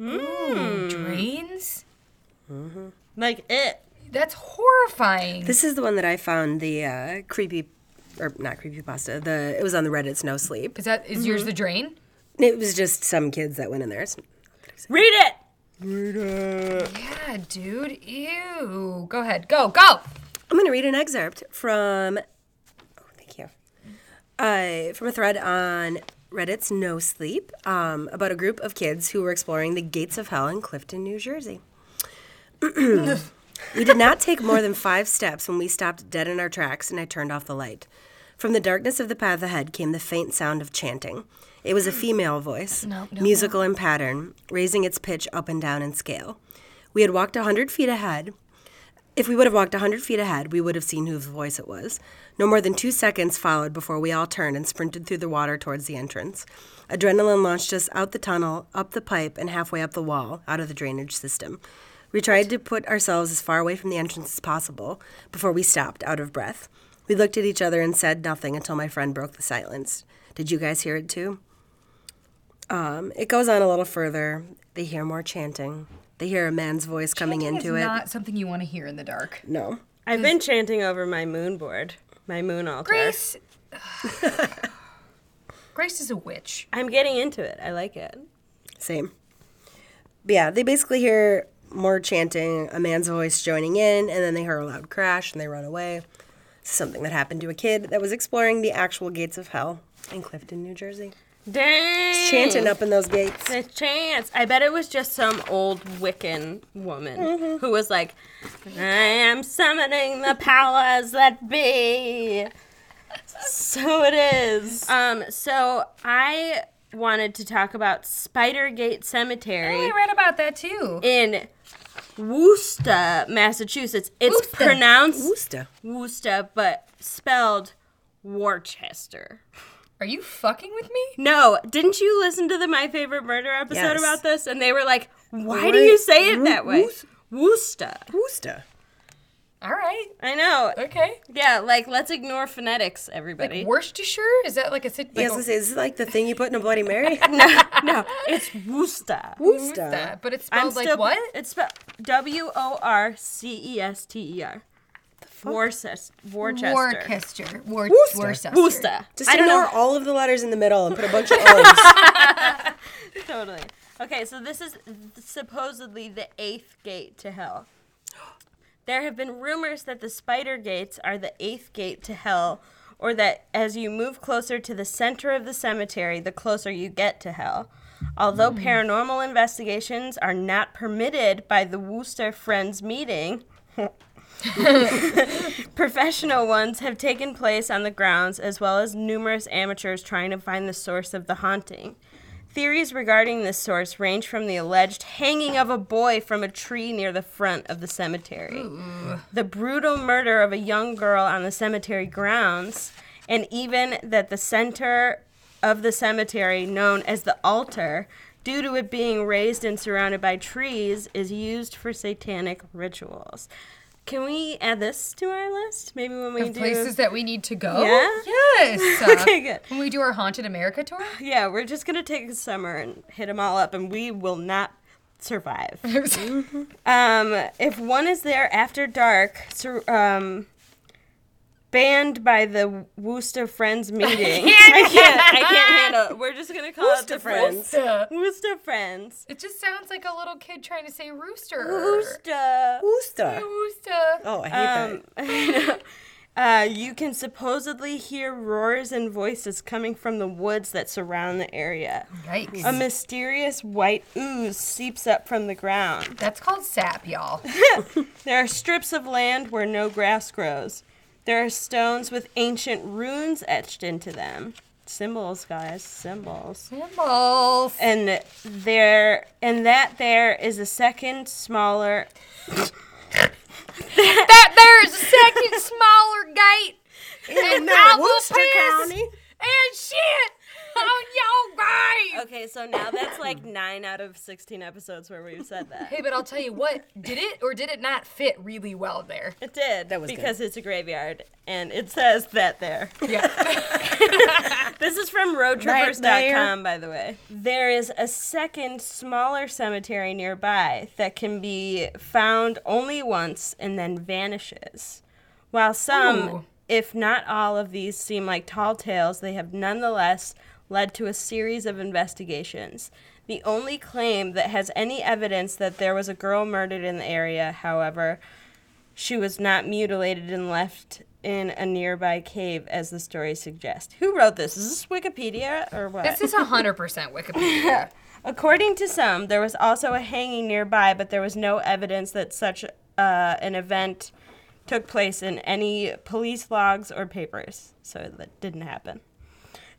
Ooh, drains?
Like it.
That's horrifying.
This is the one that I found the uh, creepy, or not creepy pasta. The it was on the Reddit's No Sleep.
Is that is yours the drain?
It was just some kids that went in there.
Read it. Read it!
Yeah, dude. Ew. Go ahead. Go. Go.
I'm going to read an excerpt from. Oh, thank you. Uh, from a thread on Reddit's No Sleep um, about a group of kids who were exploring the gates of hell in Clifton, New Jersey. we did not take more than five steps when we stopped dead in our tracks and I turned off the light. From the darkness of the path ahead came the faint sound of chanting. It was a female voice, musical in pattern, raising its pitch up and down in scale. We had walked a hundred feet ahead if we would have walked a 100 feet ahead, we would have seen whose voice it was. No more than two seconds followed before we all turned and sprinted through the water towards the entrance. Adrenaline launched us out the tunnel, up the pipe, and halfway up the wall, out of the drainage system. We tried to put ourselves as far away from the entrance as possible before we stopped, out of breath. We looked at each other and said nothing until my friend broke the silence. Did you guys hear it too? Um, it goes on a little further. They hear more chanting. They hear a man's voice coming
Chanting
into
is
it.
not something you want to hear in the dark.
no.
I've been chanting over my moon board, my moon altar.
Grace. Grace is a witch.
I'm getting into it. I like it.
Same. But yeah, they basically hear more chanting, a man's voice joining in, and then they hear a loud crash and they run away. Something that happened to a kid that was exploring the actual gates of hell in Clifton, New Jersey.
Dang.
Chanting up in those gates.
The chance. I bet it was just some old Wiccan woman who was like, I am summoning the powers that be. So it is. Um, so I wanted to talk about Spidergate Cemetery
Oh, I read about that too.
in Worcester, Massachusetts. It's
Worcester.
pronounced
Worcester.
Worcester, but spelled Worcester.
Are you fucking with me?
No, didn't you listen to the My Favorite Murder episode
Yes.
about this? And they were like, why
Why-
do you say it that way?
Woos-
Worcester.
Worcester.
All right.
I know.
Okay.
Yeah, like let's ignore phonetics, everybody.
Like Worcestershire? Is that like a city?
Yeah, I
Like
was gonna is this like the thing you put in a Bloody Mary?
no, no, it's Worcester.
Worcester.
but it's
I'm
spelled like
still-
what?
It's spelled W O R C E S T E R. Worcester. Worcester.
Worcester. Wor-
Worcester.
Worcester.
Worcester.
Just
I don't
ignore
know.
all of the letters in the middle and put a bunch of O's.
Totally. Okay, so this is supposedly the eighth gate to hell. There have been rumors that the spider gates are the eighth gate to hell, or that as you move closer to the center of the cemetery, the closer you get to hell. Although mm. paranormal investigations are not permitted by the Worcester Friends meeting, professional ones have taken place on the grounds, as well as numerous amateurs trying to find the source of the haunting. Theories regarding this source range from the alleged hanging of a boy from a tree near the front of the cemetery, the brutal murder of a young girl on the cemetery grounds, and even that the center of the cemetery, known as the altar, due to it being raised and surrounded by trees, is used for satanic rituals. Can we add this to our list? Maybe when we
Of
do
places that we need to go.
Yeah?
Yes.
Okay, good.
When we do our Haunted America tour.
Yeah, we're just gonna take a summer and hit them all up, and we will not survive. um, if one is there after dark, sur- um, banned by the Worcester Friends meeting, I can't. I can't handle. it. We're just gonna call it
Worcester
the Friends.
Uh,
Worcester Friends.
It just sounds like a little kid trying to say rooster.
Worcester.
Worcester.
Rooster.
Oh, I hate that.
Um, uh, you can supposedly hear roars and voices coming from the woods that surround the area.
Yikes.
A mysterious white ooze seeps up from the ground.
That's called sap, y'all.
There are strips of land where no grass grows. There are stones with ancient runes etched into them. Symbols, guys, symbols.
Symbols.
And there and that there is a second smaller
That there is a second smaller gate. Oh, in
now
I will
Worcester County.
And shit on your grave.
Okay, so now that's like 9 out of 16 episodes where we've said that.
Hey, but I'll tell you what, did it or did it not fit really well there?
It did.
That was good.
because it's a graveyard and it says that there.
Yeah.
This is from roadtrippers.com, by the way. There is a second, smaller cemetery nearby that can be found only once and then vanishes. While some,
Ooh.
if not all of these seem like tall tales, they have nonetheless led to a series of investigations. The only claim that has any evidence that there was a girl murdered in the area, however, she was not mutilated and left in a nearby cave, as the story suggests. Who wrote this? Is this Wikipedia or what?
This is 100% Wikipedia.
According to some, there was also a hanging nearby, but there was no evidence that such uh, an event took place in any police logs or papers. So that didn't happen.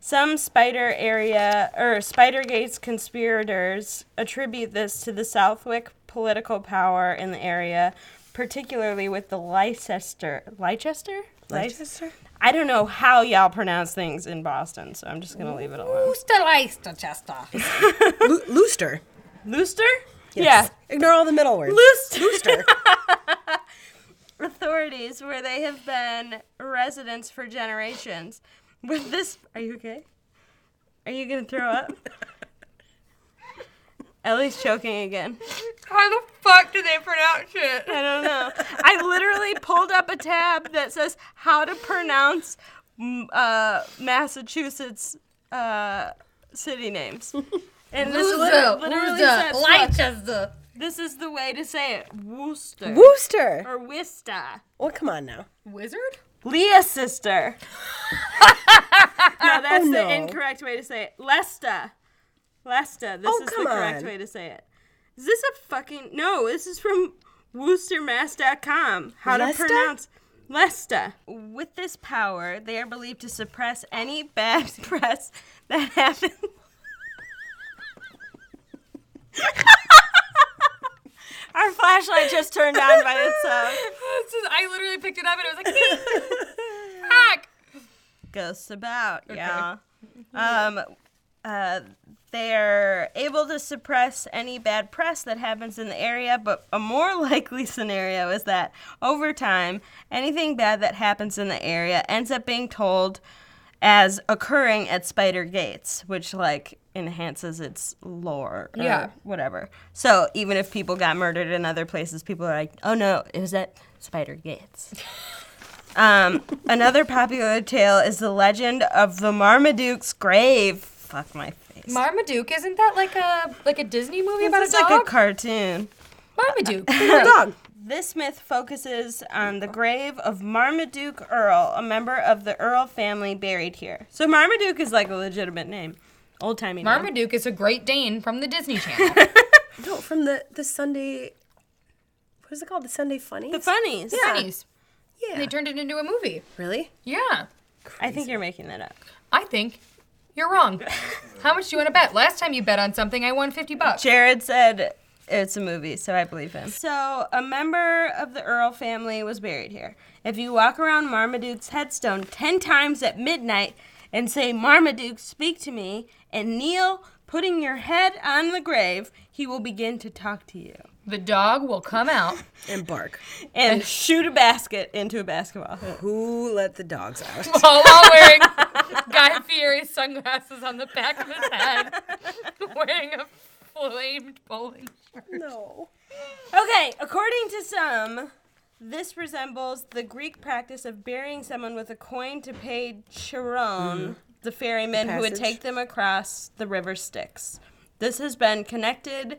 Some spider area or spider gates conspirators attribute this to the Southwick political power in the area, particularly with the Leicester Leicester
Leicester?
I don't know how y'all pronounce things in Boston, so I'm just gonna leave it alone.
Who's the Leicester Chester?
Lu- Looster.
Looster?
Yes. Ignore all the middle words.
Looster.
Looster.
authorities where they have been residents for generations. With this, are you okay? Are you gonna throw up? Ellie's choking again.
How the fuck do they pronounce it?
I don't know. I literally pulled up a tab that says how to pronounce uh, Massachusetts uh, city names. And this
Worcester,
literally, literally
Worcester,
says,
Leicester.
this is the way to say it. Worcester.
Wooster.
or Wista.
Well, come on now.
Wizard?
Leah sister. no, oh, that's
Oh, no.
the incorrect way to say it. Lesta. Lesta. This
Oh,
is the correct
on.
way to say it. Is this a fucking no? This is from WorcesterMass.com. How to pronounce Lesta. With this power, they are believed to suppress any bad press that happens. Our flashlight just turned on by itself.
Is- I literally picked it up and it was like, fuck.
ghosts about, yeah. Um, uh, they're able to suppress any bad press that happens in the area, but a more likely scenario is that over time, anything bad that happens in the area ends up being told as occurring at Spider Gates, which like enhances its lore or
Yeah.
whatever. So even if people got murdered in other places, people are like, "Oh no, it was at Spider Gates." Um, another popular tale is the legend of the Marmaduke's grave. Fuck my face.
Marmaduke, isn't that like a like a Disney movie about
it's
a
like
dog?
a cartoon.
Marmaduke.
Dog.
this myth focuses on the grave of Marmaduke Earl, a member of the Earl family buried here. So Marmaduke is like a legitimate name, old timey.
Marmaduke is a Great Dane from the Disney Channel.
No, from the the Sunday. What is it called? The Sunday Funnies.
The funnies.
Funnies.
Yeah.
They turned it into a movie.
really?
Yeah.
I think you're making that up.
I think you're wrong. How much do you want to bet? Last time you bet on something, I won 50 bucks.
Jared said it's a movie, so I believe him. So, a member of the Earl family was buried here. If you walk around Marmaduke's headstone 10 times at midnight and say, Marmaduke, speak to me, and kneel, putting your head on the grave, he will begin to talk to you
The dog will come out.
And bark.
and shoot a basket into a basketball hoop.
Who let the dogs out?
while, while wearing Guy Fieri sunglasses on the back of his head, wearing a flamed bowling shirt.
no.
Okay, according to some, this resembles the Greek practice of burying someone with a coin to pay Chiron, the ferryman who would take them across the river Styx. This has been connected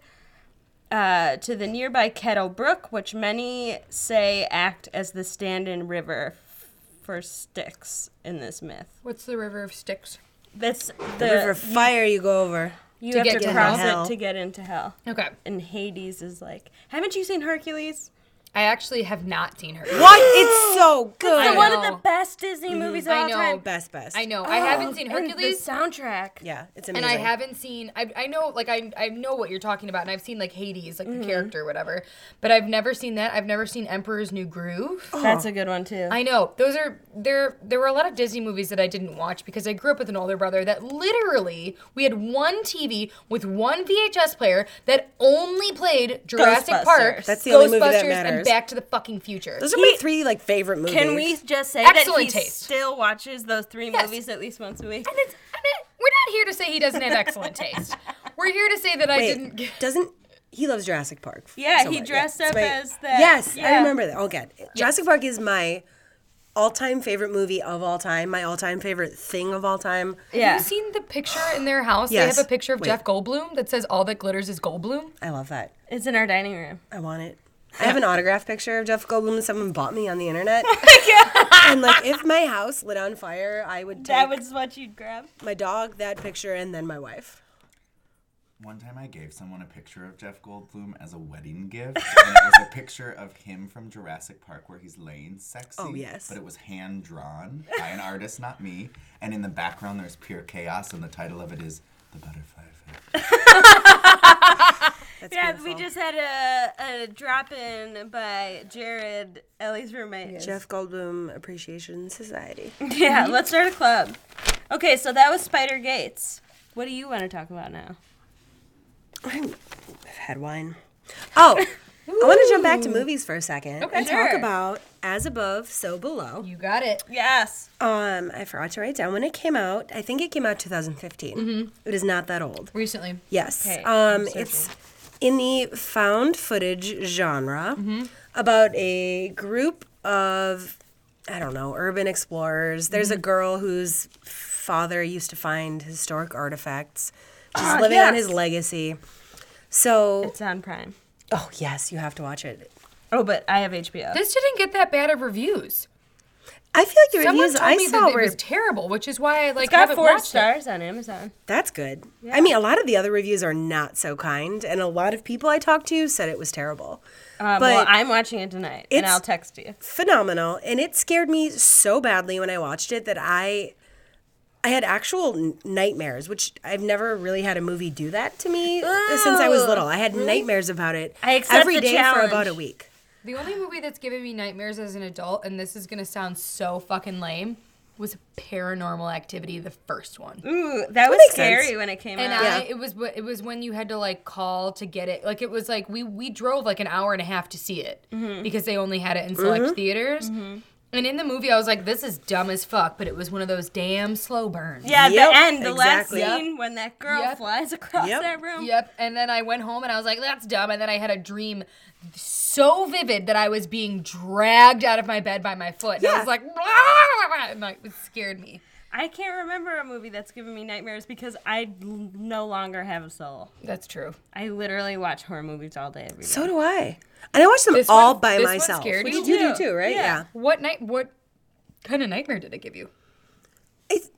uh, to the nearby Kettle Brook, which many say act as the stand-in river f- for Styx in this myth.
What's the River of Styx?
That's the,
The river of fire you go over.
you
to
have
get
to
to
cross it to get into hell.
Okay.
And Hades is like, haven't you seen Hercules?
I actually have not seen her.
What? It's so good.
I
It's one of the best Disney movies of
I
all
know.
time.
Best, best.
I know. I haven't seen
And
Hercules.
the soundtrack.
Yeah, it's amazing. and.
I haven't seen. I, I know, like I I know what you're talking about, and I've seen like Hades, like
Mm-hmm.
the character, or whatever. But I've never seen that. I've never seen Emperor's New Groove.
That's a good one too.
I know those are there. There were a lot of Disney movies that I didn't watch because I grew up with an older brother that literally we had one TV with one VHS player that only played Jurassic Park,
Ghostbusters.
That's the only movie that
Ghostbusters, and
matters.
Back to the fucking Future.
Those are my three like favorite movies.
Can we just say
Excellent
that he
taste.
still watches those three
Yes.
movies at least once a week?
And it's, I'm not, we're not here to say he doesn't have excellent taste. We're here to say that I
Wait,
didn't. get-
doesn't he loves Jurassic Park?
Yeah,
so
he
much.
dressed
it's
up
my-
as that.
Yes, I
Yeah.
remember that. Oh, good. Jurassic Park is my all-time favorite movie of all time. My all-time favorite thing of all time.
Yeah.
Have you seen the picture in their house?
Yes.
They have a picture of
Wait.
Jeff Goldblum that says "All that glitters is Goldblum."
I love that.
It's in our dining room.
I want it. I have an autograph picture of Jeff Goldblum that someone bought me on the internet. Oh and like, if my house lit on fire, I would take
That was what you'd grab.
my dog, that picture, and then my wife.
One time I gave someone a picture of Jeff Goldblum as a wedding gift, and it was a picture of him from Jurassic Park where he's laying sexy.
Oh, yes.
But it was hand drawn by an artist, not me. And in the background there's pure chaos, and the title of it is The Butterfly Effect.
That's
Yeah,
beautiful.
we just had a, a drop in by Jared, Ellie's roommate.
Jeff Goldblum Appreciation Society.
Yeah, let's start a club. Okay, so that was Spider Gates. What do you want to talk about now?
I've had wine. Oh, I want to jump back to movies for a second and
Sure.
talk about As Above, So Below.
You got it.
Yes.
Um, I forgot to write down when it came out. I think it came out 2015. It is not that old.
Recently.
Yes.
Okay,
um,
I'm
it's in the found footage genre about a group of, I don't know, urban explorers. There's a girl whose father used to find historic artifacts. She's
Ah,
living on his legacy. So,
It's on Prime.
oh yes, you have to watch it.
Oh, but I have HBO.
This didn't get that bad of reviews.
I feel like the
Someone
reviews
told
I
me
saw
that it
were
was terrible, which is why I like
It's got
haven't
four
watched it.
stars on Amazon.
that's good. I mean, a lot of the other reviews are not so kind, and a lot of people I talked to said it was terrible.
Um,
But
well, I'm watching it tonight, and
it's-
I'll text you.
phenomenal and it scared me so badly when i watched it that i i had actual n- nightmares which i've never really had a movie do that to me since i was little i had nightmares about it
I accept
every
the
day for about
challenge.
a week
The only movie that's given me nightmares as an adult, and this is gonna sound so fucking lame, was Paranormal Activity, the first one.
Ooh, that was
makes
scary
sense.
when it came
And
out.
I, it was it was when you had to like call to get it. Like it was like we we drove like an hour and a half to see it
Mm-hmm.
because they only had it in select theaters. And in the movie, I was like, "This is dumb as fuck," but it was one of those damn slow burns.
yeah,
Yep,
the end, the
exactly.
last scene when that girl
Yep.
flies across
Yep.
that room.
Yep. And then I went home and I was like, "That's dumb." And then I had a dream so vivid that I was being dragged out of my bed by my foot. And I was like, "Ah!" and like it scared me.
I can't remember a movie that's given me nightmares because I l- no longer have a soul.
That's true.
I literally watch horror movies all day every day.
So do I. And I watch them
This
all
one-
by
this one
myself.
scared
Which
you?
you do too, right?
Yeah.
Yeah.
What night? What kind of nightmare did it give you?
It's,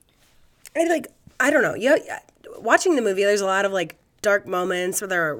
I like I don't know. Yeah, yeah, watching the movie, there's a lot of like dark moments where they're.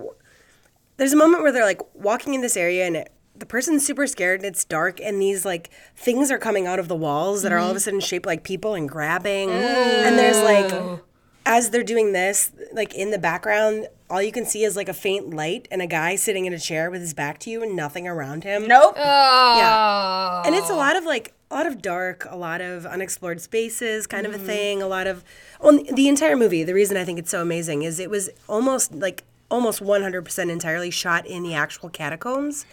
There's a moment where they're like walking in this area and it, the person's super scared and it's dark and these like things are coming out of the walls that are all of a mm-hmm. sudden shaped like people and grabbing and there's like as they're doing this like in the background all you can see is like a faint light and a guy sitting in a chair with his back to you and nothing around him
Nope.
Oh,
and it's a lot of like a lot of dark, a lot of unexplored spaces, kind of a mm-hmm. thing. A lot of well, the entire movie. The reason I think it's so amazing is it was almost like almost 100% entirely shot in the actual catacombs.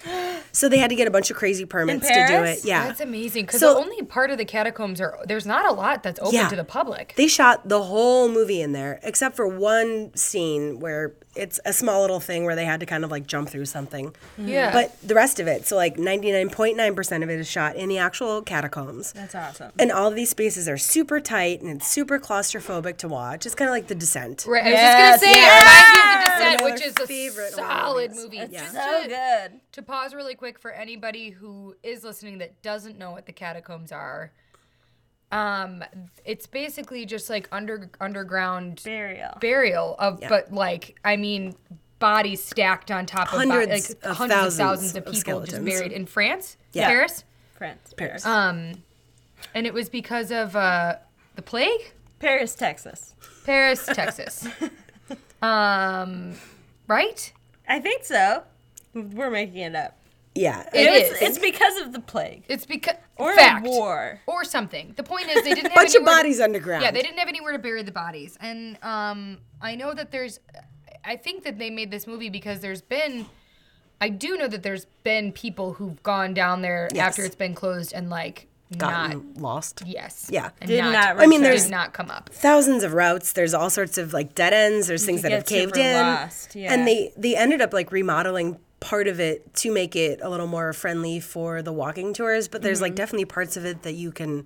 So they had to get a bunch of crazy permits to do it. Yeah.
That's amazing because
So-
the only part of the catacombs are there's not a lot that's open
Yeah.
to the public.
They shot the whole movie in there, except for one scene where it's a small little thing where they had to kind of like jump through something. Mm-hmm.
Yeah.
But the rest of it, so like 99.9% of it is shot in the actual catacombs.
That's awesome.
And all of these spaces are super tight and it's super claustrophobic to watch. It's kind of like The Descent.
Right, I
Yes,
was just gonna say
yes.
it reminds me of the Descent,
Another
which is a
favorite horror
solid movie.
It's
Just
So
to,
good.
to pause really quick for anybody who is listening that doesn't know what the catacombs are. Um, it's basically just like under underground
Burial.
burial of, but like I mean, bodies stacked on top of bo-
Hundreds
like
of
hundreds
thousands
of thousands of people just buried in France,
Yeah.
Paris,
France. Paris.
um, and it was because of uh the plague.
Paris, Texas.
Paris, Texas. um, right?
I think so. We're making it up.
Yeah.
It
it's, it's because of the plague.
It's because
Or
fact
a war.
or something. The point is they didn't have
bunch of
anywhere-
bodies underground.
Yeah, they didn't have anywhere to bury the bodies, and um, I know that there's. I think that they made this movie because there's been. I do know that there's been people who've gone down there
Yes.
after it's been closed and like not.
lost.
Yes.
Yeah.
And
Did not
I mean,
did
there's-
not come up.
Thousands of routes. There's all sorts of like dead ends. There's things that have caved in.
lost, yeah.
And they they ended up like remodeling part of it to make it a little more friendly for the walking tours. But there's
Mm-hmm.
like definitely parts of it that you can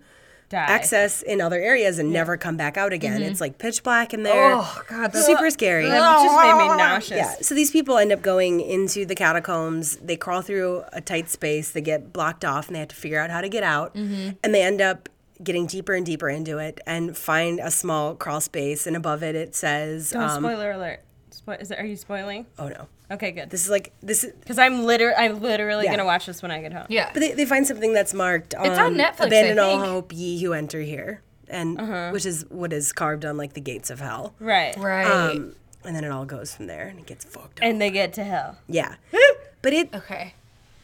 Die.
access in other areas and never come back out again. It's like pitch black in there.
Oh God, that's
super scary.
That just made me nauseous.
Yeah, so these people end up going into the catacombs. They crawl through a tight space. They get blocked off, and they have to figure out how to get out.
Mm-hmm.
And they end up getting deeper and deeper into it, and find a small crawl space. And above it, it says,
Oh,
um,
spoiler alert. Spo- is it, are you spoiling?
"Oh no,
Okay, good.
this is like this." Is,
Because I'm liter- I'm literally
Yeah.
gonna watch this when I get home.
yeah.
but they, they find something that's marked. Um,
It's on Netflix, I
Abandon all
think. Uh-huh.
hope, ye who enter here, and which is what is carved on like the gates of hell.
Right.
right.
Um, and then it all goes from there, and it gets fucked up.
And they get to hell.
yeah, but it.
okay.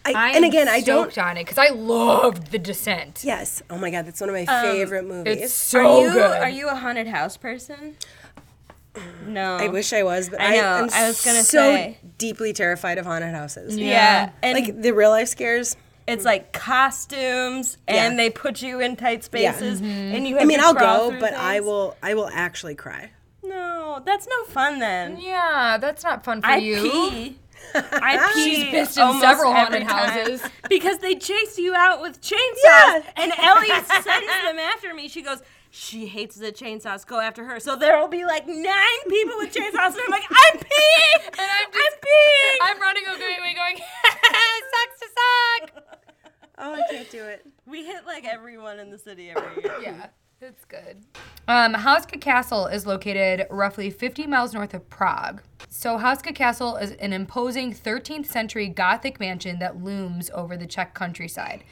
I,
I
and again, I don't.
stoked on it because I loved The Descent.
Yes. Oh my god, that's one of my favorite movies.
Um, It's so
are you
good.
are you a haunted house person? No.
I wish I was, but
I
I,
know,
am
I was gonna
so
say.
deeply terrified of haunted houses.
Yeah. And
Like the real life scares.
it's like costumes and
Yeah.
they put you in tight spaces and mm-hmm. you have
I mean,
to
I'll go,
through
but I will. I will actually cry.
No, that's no fun then.
Yeah, that's not fun for you.
I
you.
pee. I pee.
She's pissed in several haunted houses.
because they chase you out with chainsaws.
Yeah.
And Ellie sends them after me. She goes, she hates the chainsaws. Go after her. So there will be like nine people with chainsaws, and I'm like, I'm peeing.
And I'm
I'm
just-
peeing.
I'm running away going, going sucks to suck.
Oh, I can't do it.
we hit like everyone in the city every year.
Yeah, it's good. Um, Houska Castle is located roughly 50 miles north of Prague. So Houska Castle is an imposing 13th century Gothic mansion that looms over the Czech countryside.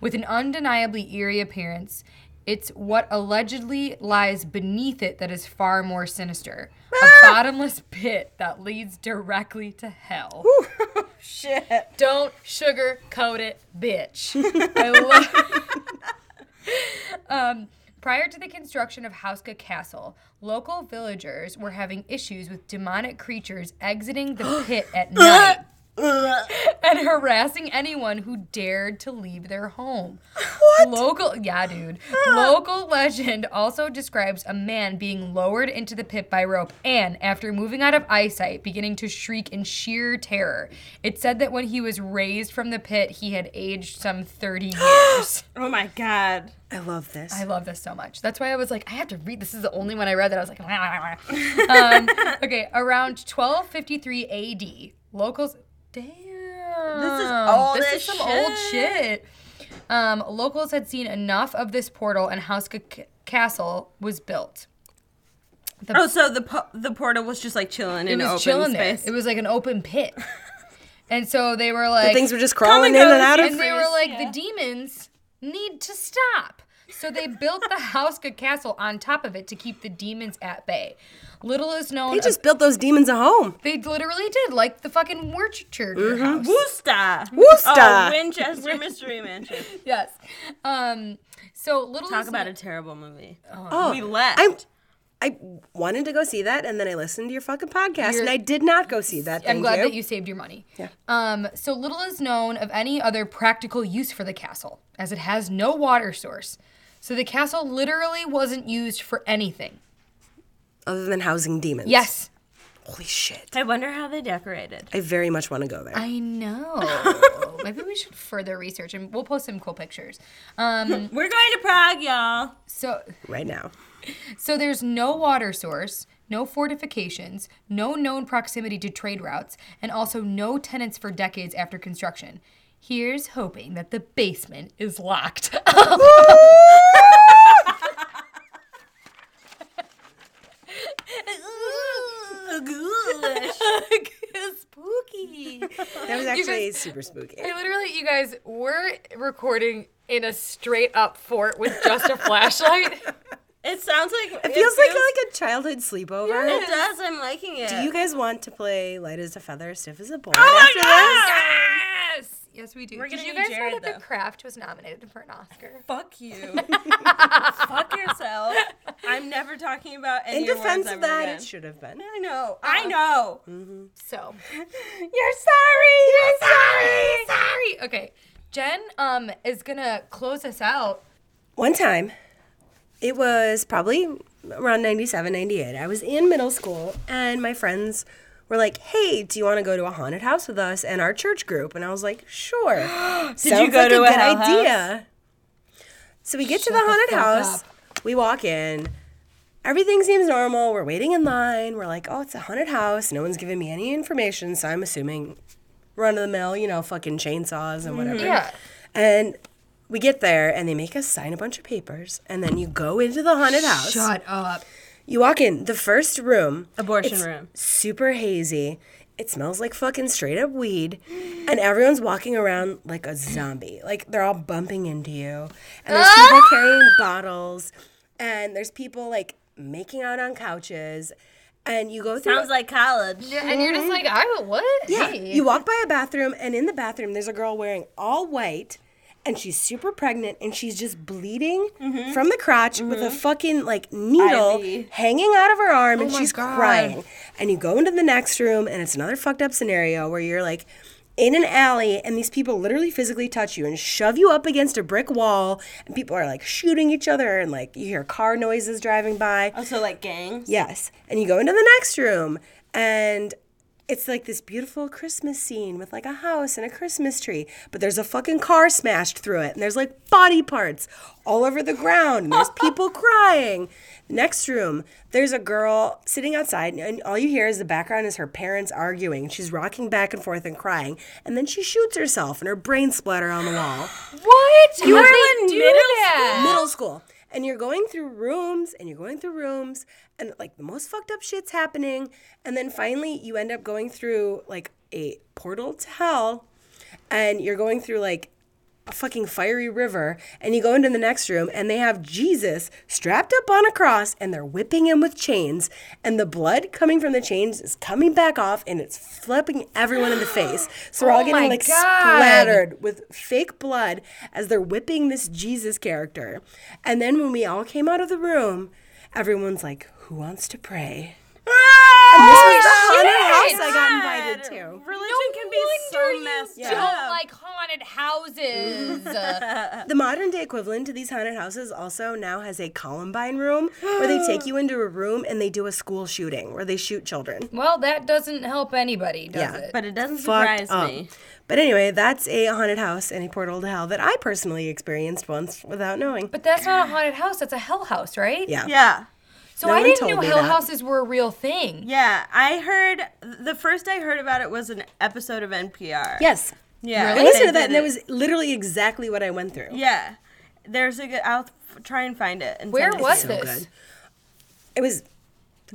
With an undeniably eerie appearance, it's what allegedly lies beneath it that is far more sinister. A bottomless pit that leads directly to hell.
Shit.
Don't sugarcoat it, bitch. I love. um, prior to the construction of Houska Castle, local villagers were having issues with demonic creatures exiting the pit at night and harassing anyone who dared to leave their home. What? Local, yeah, dude. Local legend also describes a man being lowered into the pit by rope and, after moving out of eyesight, beginning to shriek in sheer terror. It said that when he was raised from the pit, he had aged some 30 years.
Oh my god.
I love this.
I love this so much. That's why I was like, I have to read. This is the only one I read that I was like, um, okay. Around 1253 A.D., locals. Damn.
This is old
This
as
is some old shit. Um, locals had seen enough of this portal, and Houska C- Castle was built.
Oh, so the po- the portal was just like chilling
It
in
was
open
chilling there.
space.
It was like an open pit. and so they were
the
like,
things were just crawling in and
go,
out of space.
and they were like,
yeah.
the demons need to stop. So they built the Houska Castle on top of it to keep the demons at bay. Little is known.
They just built those demons a home.
They literally did, like the fucking Worcestershire house.
Woosta.
Woosta.
Oh, Winchester Mystery Mansion.
Yes. Um. So little
Talk
is
about
kno-
a terrible movie.
Oh,
we left.
I'm, I wanted to go see that, and then I listened to your fucking podcast,
You're-
and I did not go see that.
I'm glad
you.
that you saved your money. Yeah. Um. So little is known of any other practical use for the castle, as it has no water source. So the castle literally wasn't used for anything.
Other than housing demons.
Yes.
Holy shit.
I wonder how they decorated.
I very much want to go there.
I know. Maybe we should further research, and we'll post some cool pictures. Um.
We're going to Prague, y'all.
So
right now.
So there's no water source, no fortifications, no known proximity to trade routes, and also no tenants for decades after construction. Here's hoping that the basement is locked. Spooky.
That was actually super spooky.
I literally, you guys, we're recording in a straight up fort with just a flashlight.
It sounds like
It feels like like a childhood sleepover.
it does. I'm liking it.
Do you guys want to play light as a feather, stiff as a board
Oh
after this?
Yes! Yes, we do.
We're
Did
gonna
you guys
Jared,
know that
though.
The Craft was nominated for an Oscar?
Fuck you. Fuck yourself. I'm never talking about any
In defense of that,
again.
it should have been.
I know. I know.
So,
You're sorry. You're sorry.
sorry. Okay, Jen um is gonna close us out.
One time, it was probably around 97, 98. I was in middle school, and my friends were like, hey, do you want to go to a haunted house with us and our church group? And I was like, sure. Did
you go to a hell house?
idea. So we get to the haunted
fuck
house. We walk in. Everything seems normal. We're waiting in line. We're like, oh, it's a haunted house. No one's giving me any information, so I'm assuming run of the mill, you know, fucking chainsaws and whatever. Mm-hmm.
Yeah.
And we get there and they make us sign a bunch of papers and then you go into the haunted house.
Shut up.
You walk in the first room.
Abortion
it's
room.
Super hazy. It smells like fucking straight up weed. And everyone's walking around like a zombie. Like they're all bumping into you. And there's ah! people carrying bottles. And there's people like making out on couches. And you go through
Sounds like college.
Yeah, And you're just like, I what?
yeah.
Hey.
You walk by a bathroom, and in the bathroom, there's a girl wearing all white, and she's super pregnant, and she's just bleeding mm-hmm. from the crotch with a mm-hmm. fucking like needle
IV.
hanging out of her arm, oh
and
she's
God.
crying. And you go into the next room, and it's another fucked up scenario where you're like. In an alley, and these people literally physically touch you and shove you up against a brick wall, and people are like shooting each other, and like you hear car noises driving by.
Oh, also, like gangs.
Yes. And you go into the next room and it's like this beautiful Christmas scene with like a house and a Christmas tree, but there's a fucking car smashed through it and there's like body parts all over the ground and there's people crying. Next room, there's a girl sitting outside and all you hear is the background is her parents arguing. She's rocking back and forth and crying and then she shoots herself and her brain splatter on the wall
What?
You were
they
in middle
that?
middle school. And you're going through rooms and you're going through rooms and like the most fucked up shit's happening. And then finally you end up going through like a portal to hell and you're going through like a fucking fiery river and you go into the next room and they have Jesus strapped up on a cross and they're whipping him with chains and the blood coming from the chains is coming back off and it's flipping everyone in the face. So we're all
Oh
getting like
God.
splattered with fake blood as they're whipping this Jesus character. And then when we all came out of the room, everyone's like, "Who wants to pray?" Ah! This was the haunted house I got invited to.
Religion can be so messed
Don't
up.
like haunted houses.
The modern day equivalent to these haunted houses also now has a Columbine room where they take you into a room and they do a school shooting where they shoot children.
well, that doesn't help anybody, does
Yeah.
it?
But it doesn't
Fucked
surprise
up.
me.
But anyway, that's a haunted house and a portal to hell that I personally experienced once without knowing.
But that's not a haunted house. That's a hell house, right?
Yeah.
Yeah.
So
No
I didn't know hill
that.
houses were a real thing.
Yeah, I heard the first I heard about it was an episode of NPR.
Yes.
Yeah.
I
Really?
listened
they
to that and it
it.
was literally exactly what I went through.
Yeah. There's a good. I'll f- try and find it. And
Where
send it
was
to
so
this?
good. It was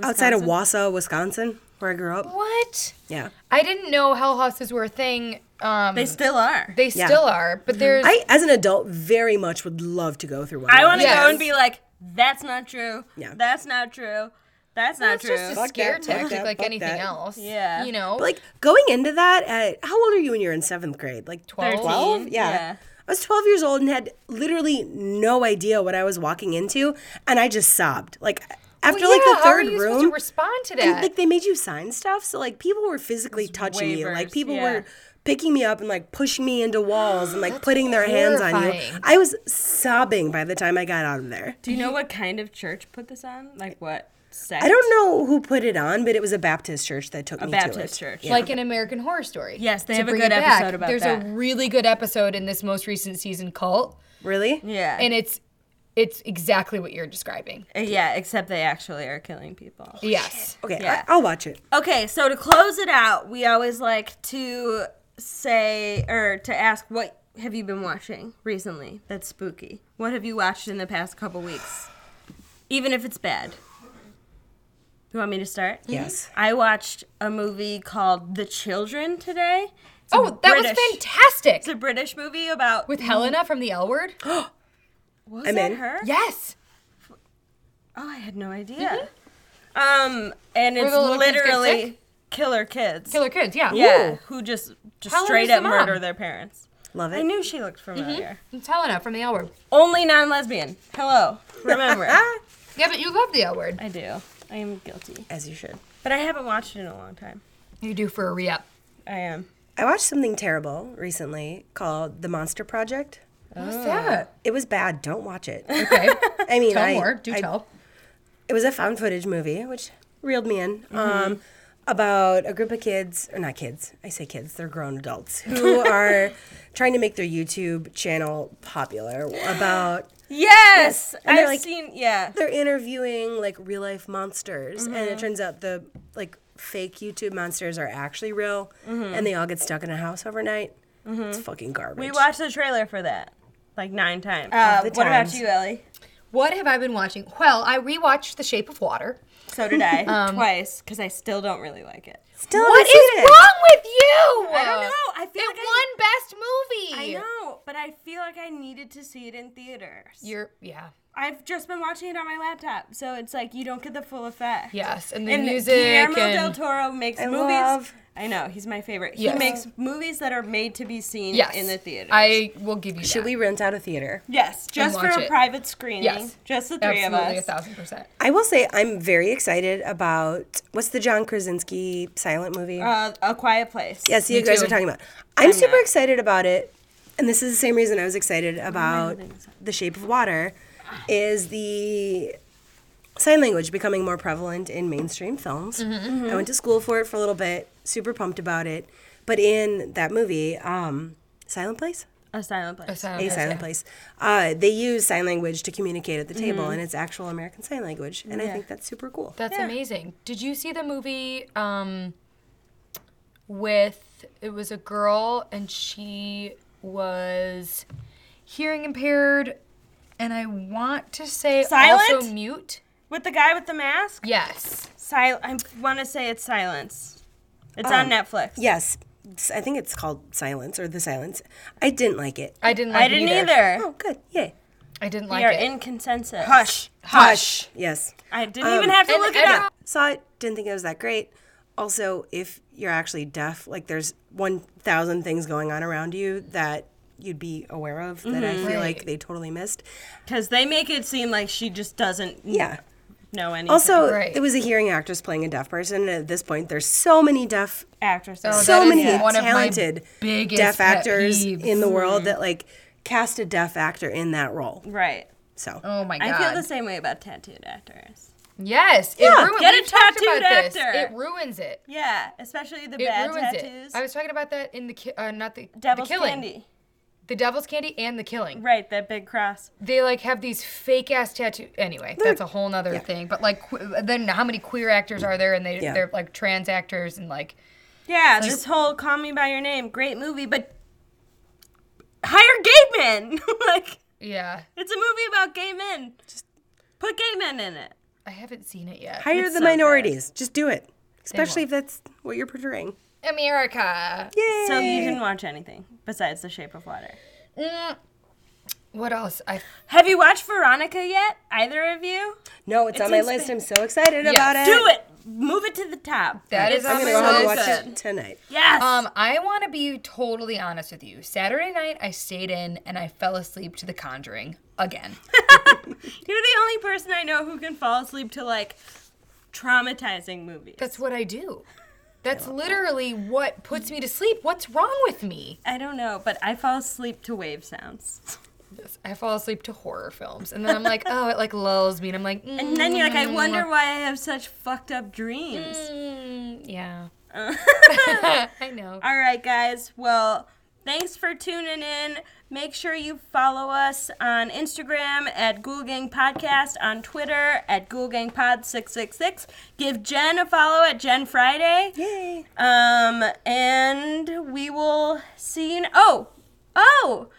outside of
Wisconsin?
Wausau, Wisconsin, where I grew up.
What?
Yeah.
I didn't know hell houses were a thing. Um,
They still are.
they
Yeah.
still are, but there's.
I, as an adult, very much would love to go through one.
I want to.
Yes.
go and be like, that's not true.
Yeah.
That's not true. That's not
it's
true.
just a
Fuck
scare
that,
tactic
that,
like anything
that.
else.
Yeah.
You know?
But, like going into that at how old are you when you're in seventh grade? Like
12?
12? Yeah.
Yeah.
I was 12 years old and had literally no idea what I was walking into, and I just sobbed. Like after
Well,
like
yeah,
the
how are
third
you
room,
supposed to respond to that?
and like they made you sign stuff, so like people were physically touching you. Like people
yeah.
were picking me up and like pushing me into walls and like putting their hands on you. I was sobbing by the time I got out of there.
Do you know what kind of church put this on? Like what sect?
I don't know who put it on, but it was a Baptist church that took
A
me
Baptist
to it.
A Baptist church.
Yeah.
like an American Horror Story.
Yes, they
To
have a
bring
good
it back,
episode about that.
There's
that.
a really good episode in this most recent season, Cult,
Really?
Yeah.
and it's it's exactly what you're describing.
Uh, yeah, except they actually are killing people.
Yes.
Okay,
Yeah.
I, I'll watch it.
Okay, so to close it out, we always like to say or to ask what have you been watching recently that's spooky? What have you watched in the past couple weeks? Even if it's bad. You want me to start?
Yes.
I watched a movie called The Children today. It's
Oh, that was fantastic.
It's a British movie about
With Helena from the L Word.
was
I'm
that
in.
her?
yes.
Oh, I had no idea. Um, and it's
the kids
literally
sick?
Killer kids.
Killer Kids. Yeah.
Yeah, who just just
Helena's
straight up
mom.
murder their parents.
Love it.
I knew she looked familiar.
It's Helena from the L Word.
Only non-lesbian. Hello. Remember.
Yeah, but you love the L Word.
I do. I am guilty,
As you should.
but I haven't watched it in a long time.
You do for a re-up.
I am.
I watched something terrible recently called The Monster Project.
What's that?
It was bad. Don't watch it.
Okay.
I mean,
tell
I,
more. Do
I-
tell.
It was a found footage movie, which reeled me in.
Mm-hmm.
Um, about a group of kids, or not kids. I say kids. They're grown adults who are trying to make their YouTube channel popular. About
Yes,
And they're
I've
like-
seen. Yeah.
they're interviewing like real life monsters, and
Mm-hmm.
it turns out the like fake YouTube monsters are actually real,
Mm-hmm.
and they all get stuck in a house overnight. It's fucking garbage.
We watched the trailer for that like nine times. Uh,
the
what about you, Ellie?
What have I been watching? Well, I rewatched The Shape of Water.
So did I um, twice because I still don't really like it.
Still
What
haven't
is
seen it.
wrong with you?
I don't know. I feel
It
like I-
won Best Movie.
I know, but I feel like I needed to see it in theaters.
You're yeah.
I've just been watching it on my laptop, so it's like you don't get the full effect.
Yes, and the
and
music
Guillermo
and
del Toro makes
I
movies.
love-
I know he's my favorite.
Yes.
He makes movies that are made to be seen
yes,
in the theater.
I will give you
Should
that.
we rent out a theater?
yes, just for a
it.
private screening.
Yes.
just the three
Absolutely, a
of us.
a thousand percent.
I will say I'm very excited about what's the John Krasinski silent movie?
Uh, a Quiet Place.
yes, you
me
guys
too.
are talking about. I'm, super
not.
excited about it, and this is the same reason I was excited about The Shape of Water, is the sign language becoming more prevalent in mainstream films.
Mm-hmm,
I went to school for it for a little bit, super pumped about it. But in that movie, um, Silent Place,
A Silent Place.
A silent
a
place,
silent
yeah.
place, uh, they use sign language to communicate at the
Mm-hmm.
table, and it's actual American Sign Language, and I think that's super cool.
That's
Yeah.
amazing. Did you see the movie um, with it was a girl and she was hearing impaired and I want to say
Silent?
also mute.
With the guy with the mask.
Yes.
Sil- I want to say it's Silence. It's on oh, Netflix.
Yes, I think it's called Silence or The Silence. I didn't like it.
I didn't like
I
it
didn't
either.
either.
Oh, good, yay.
I didn't like We
are
it.
in consensus.
Hush, hush. Yes.
I didn't even um, have to
and
look it
every-
up.
Saw it, didn't think it was that great. Also, if you're actually deaf, like there's 1,000 things going on around you that you'd be aware of that I feel like they totally missed.
Because they make it seem like she just doesn't
Yeah.
know anything.
Also,
Right.
it was a hearing actress playing a deaf person. And at this point, there's so many deaf,
actresses.
Oh,
so many
one
talented
biggest
deaf actors
peeves.
in the world that like cast a deaf actor in that role.
right.
So
Oh my god.
I feel the same way about tattooed actors.
Yes. It
Yeah,
ruins,
get a
we've talked
tattooed
about this.
actor.
It ruins it.
Yeah, especially the
It
bad
ruins
tattoos.
it. I was talking about that in the ki- uh, not the
Devil's
the killing,
candy.
The devil's candy, and the killing.
Right, that big cross.
They like have these fake ass tattoo. Anyway, that's a whole nother thing. But like, que- then how many queer actors are there? And they
Yeah.
they're like trans actors and like
Yeah, this whole "Call Me by Your Name" great movie, but hire gay men. like
yeah.
it's a movie about gay men. Just put gay men in it.
I haven't seen it yet.
hire
It's
the
so
minorities. Just do it, especially if that's what you're portraying.
America.
Yay!
So you didn't watch anything besides The Shape of Water.
Mm. What else? I
Have you watched Veronica yet? Either of you?
no, it's,
It's
on my
in
list. I'm so excited
Yes.
about it.
Do it. Move it to the top.
That is
I'm
on
gonna go home and watch it tonight.
Yes.
Um, I want to be totally honest with you. Saturday night, I stayed in and I fell asleep to The Conjuring again.
You're the only person I know who can fall asleep to like traumatizing movies.
That's what I do. That's literally what puts me to sleep. What's wrong with me?
I don't know, but I fall asleep to wave sounds.
Yes, I fall asleep to horror films, and then I'm like, oh, it like lulls me, and I'm like, mm,
And then you're like, I wonder why I have such fucked up dreams.
mm, yeah. I know.
All right, guys. Well, thanks for tuning in. Make sure you follow us on Instagram at Ghoul Gang Podcast, on Twitter at Ghoul Gang Pod 666. Give Jen a follow at Jen Freitag.
Yay!
Um, and we will see you. oh, oh,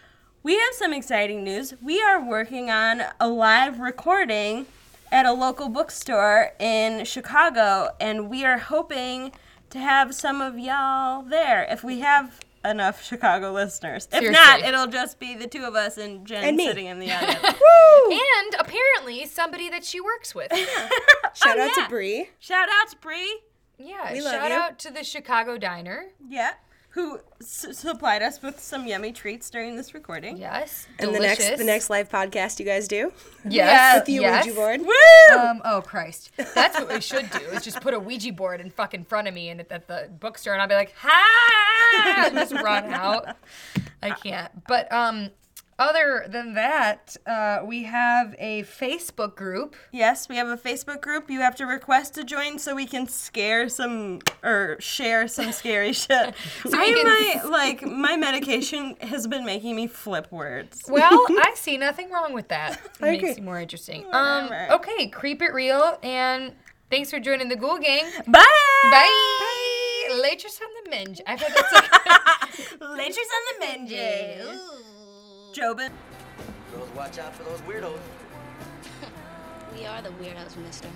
we have some exciting news. We are working on a live recording at a local bookstore in Chicago, and we are hoping to have some of y'all there if we have enough Chicago listeners. If not, it'll just be the two of us and Jen
And
sitting in the audience.
And apparently, somebody that she works with.
Oh, shout out
yeah.
to Bree.
Shout out to Bree.
Yeah.
We love
shout
you.
out to the Chicago Diner.
Yeah. Who s- supplied us with some yummy treats during this recording.
Yes.
And
delicious.
the next the next live podcast you guys do
Yes.
with the
yes.
Ouija board.
Woo!
Um, oh Christ. That's what we should do. Is just put a Ouija board in fucking front of me and at, at the bookstore and I'll be like, ha and just run out. I can't. But um other than that, uh, we have a Facebook group.
Yes, we have a Facebook group. You have to request to join so we can scare some or share some scary shit.
we
I
can-
my like my medication has been making me flip words.
Well, I see nothing wrong with that. It
I
makes you more interesting. Um, okay, creep it real and thanks for joining the Ghoul Gang.
Bye.
Bye. Laters on the minge. I've had that so
Laters on the Menji. Jobin.
Girls, watch out for those weirdos.
we are the weirdos, mister.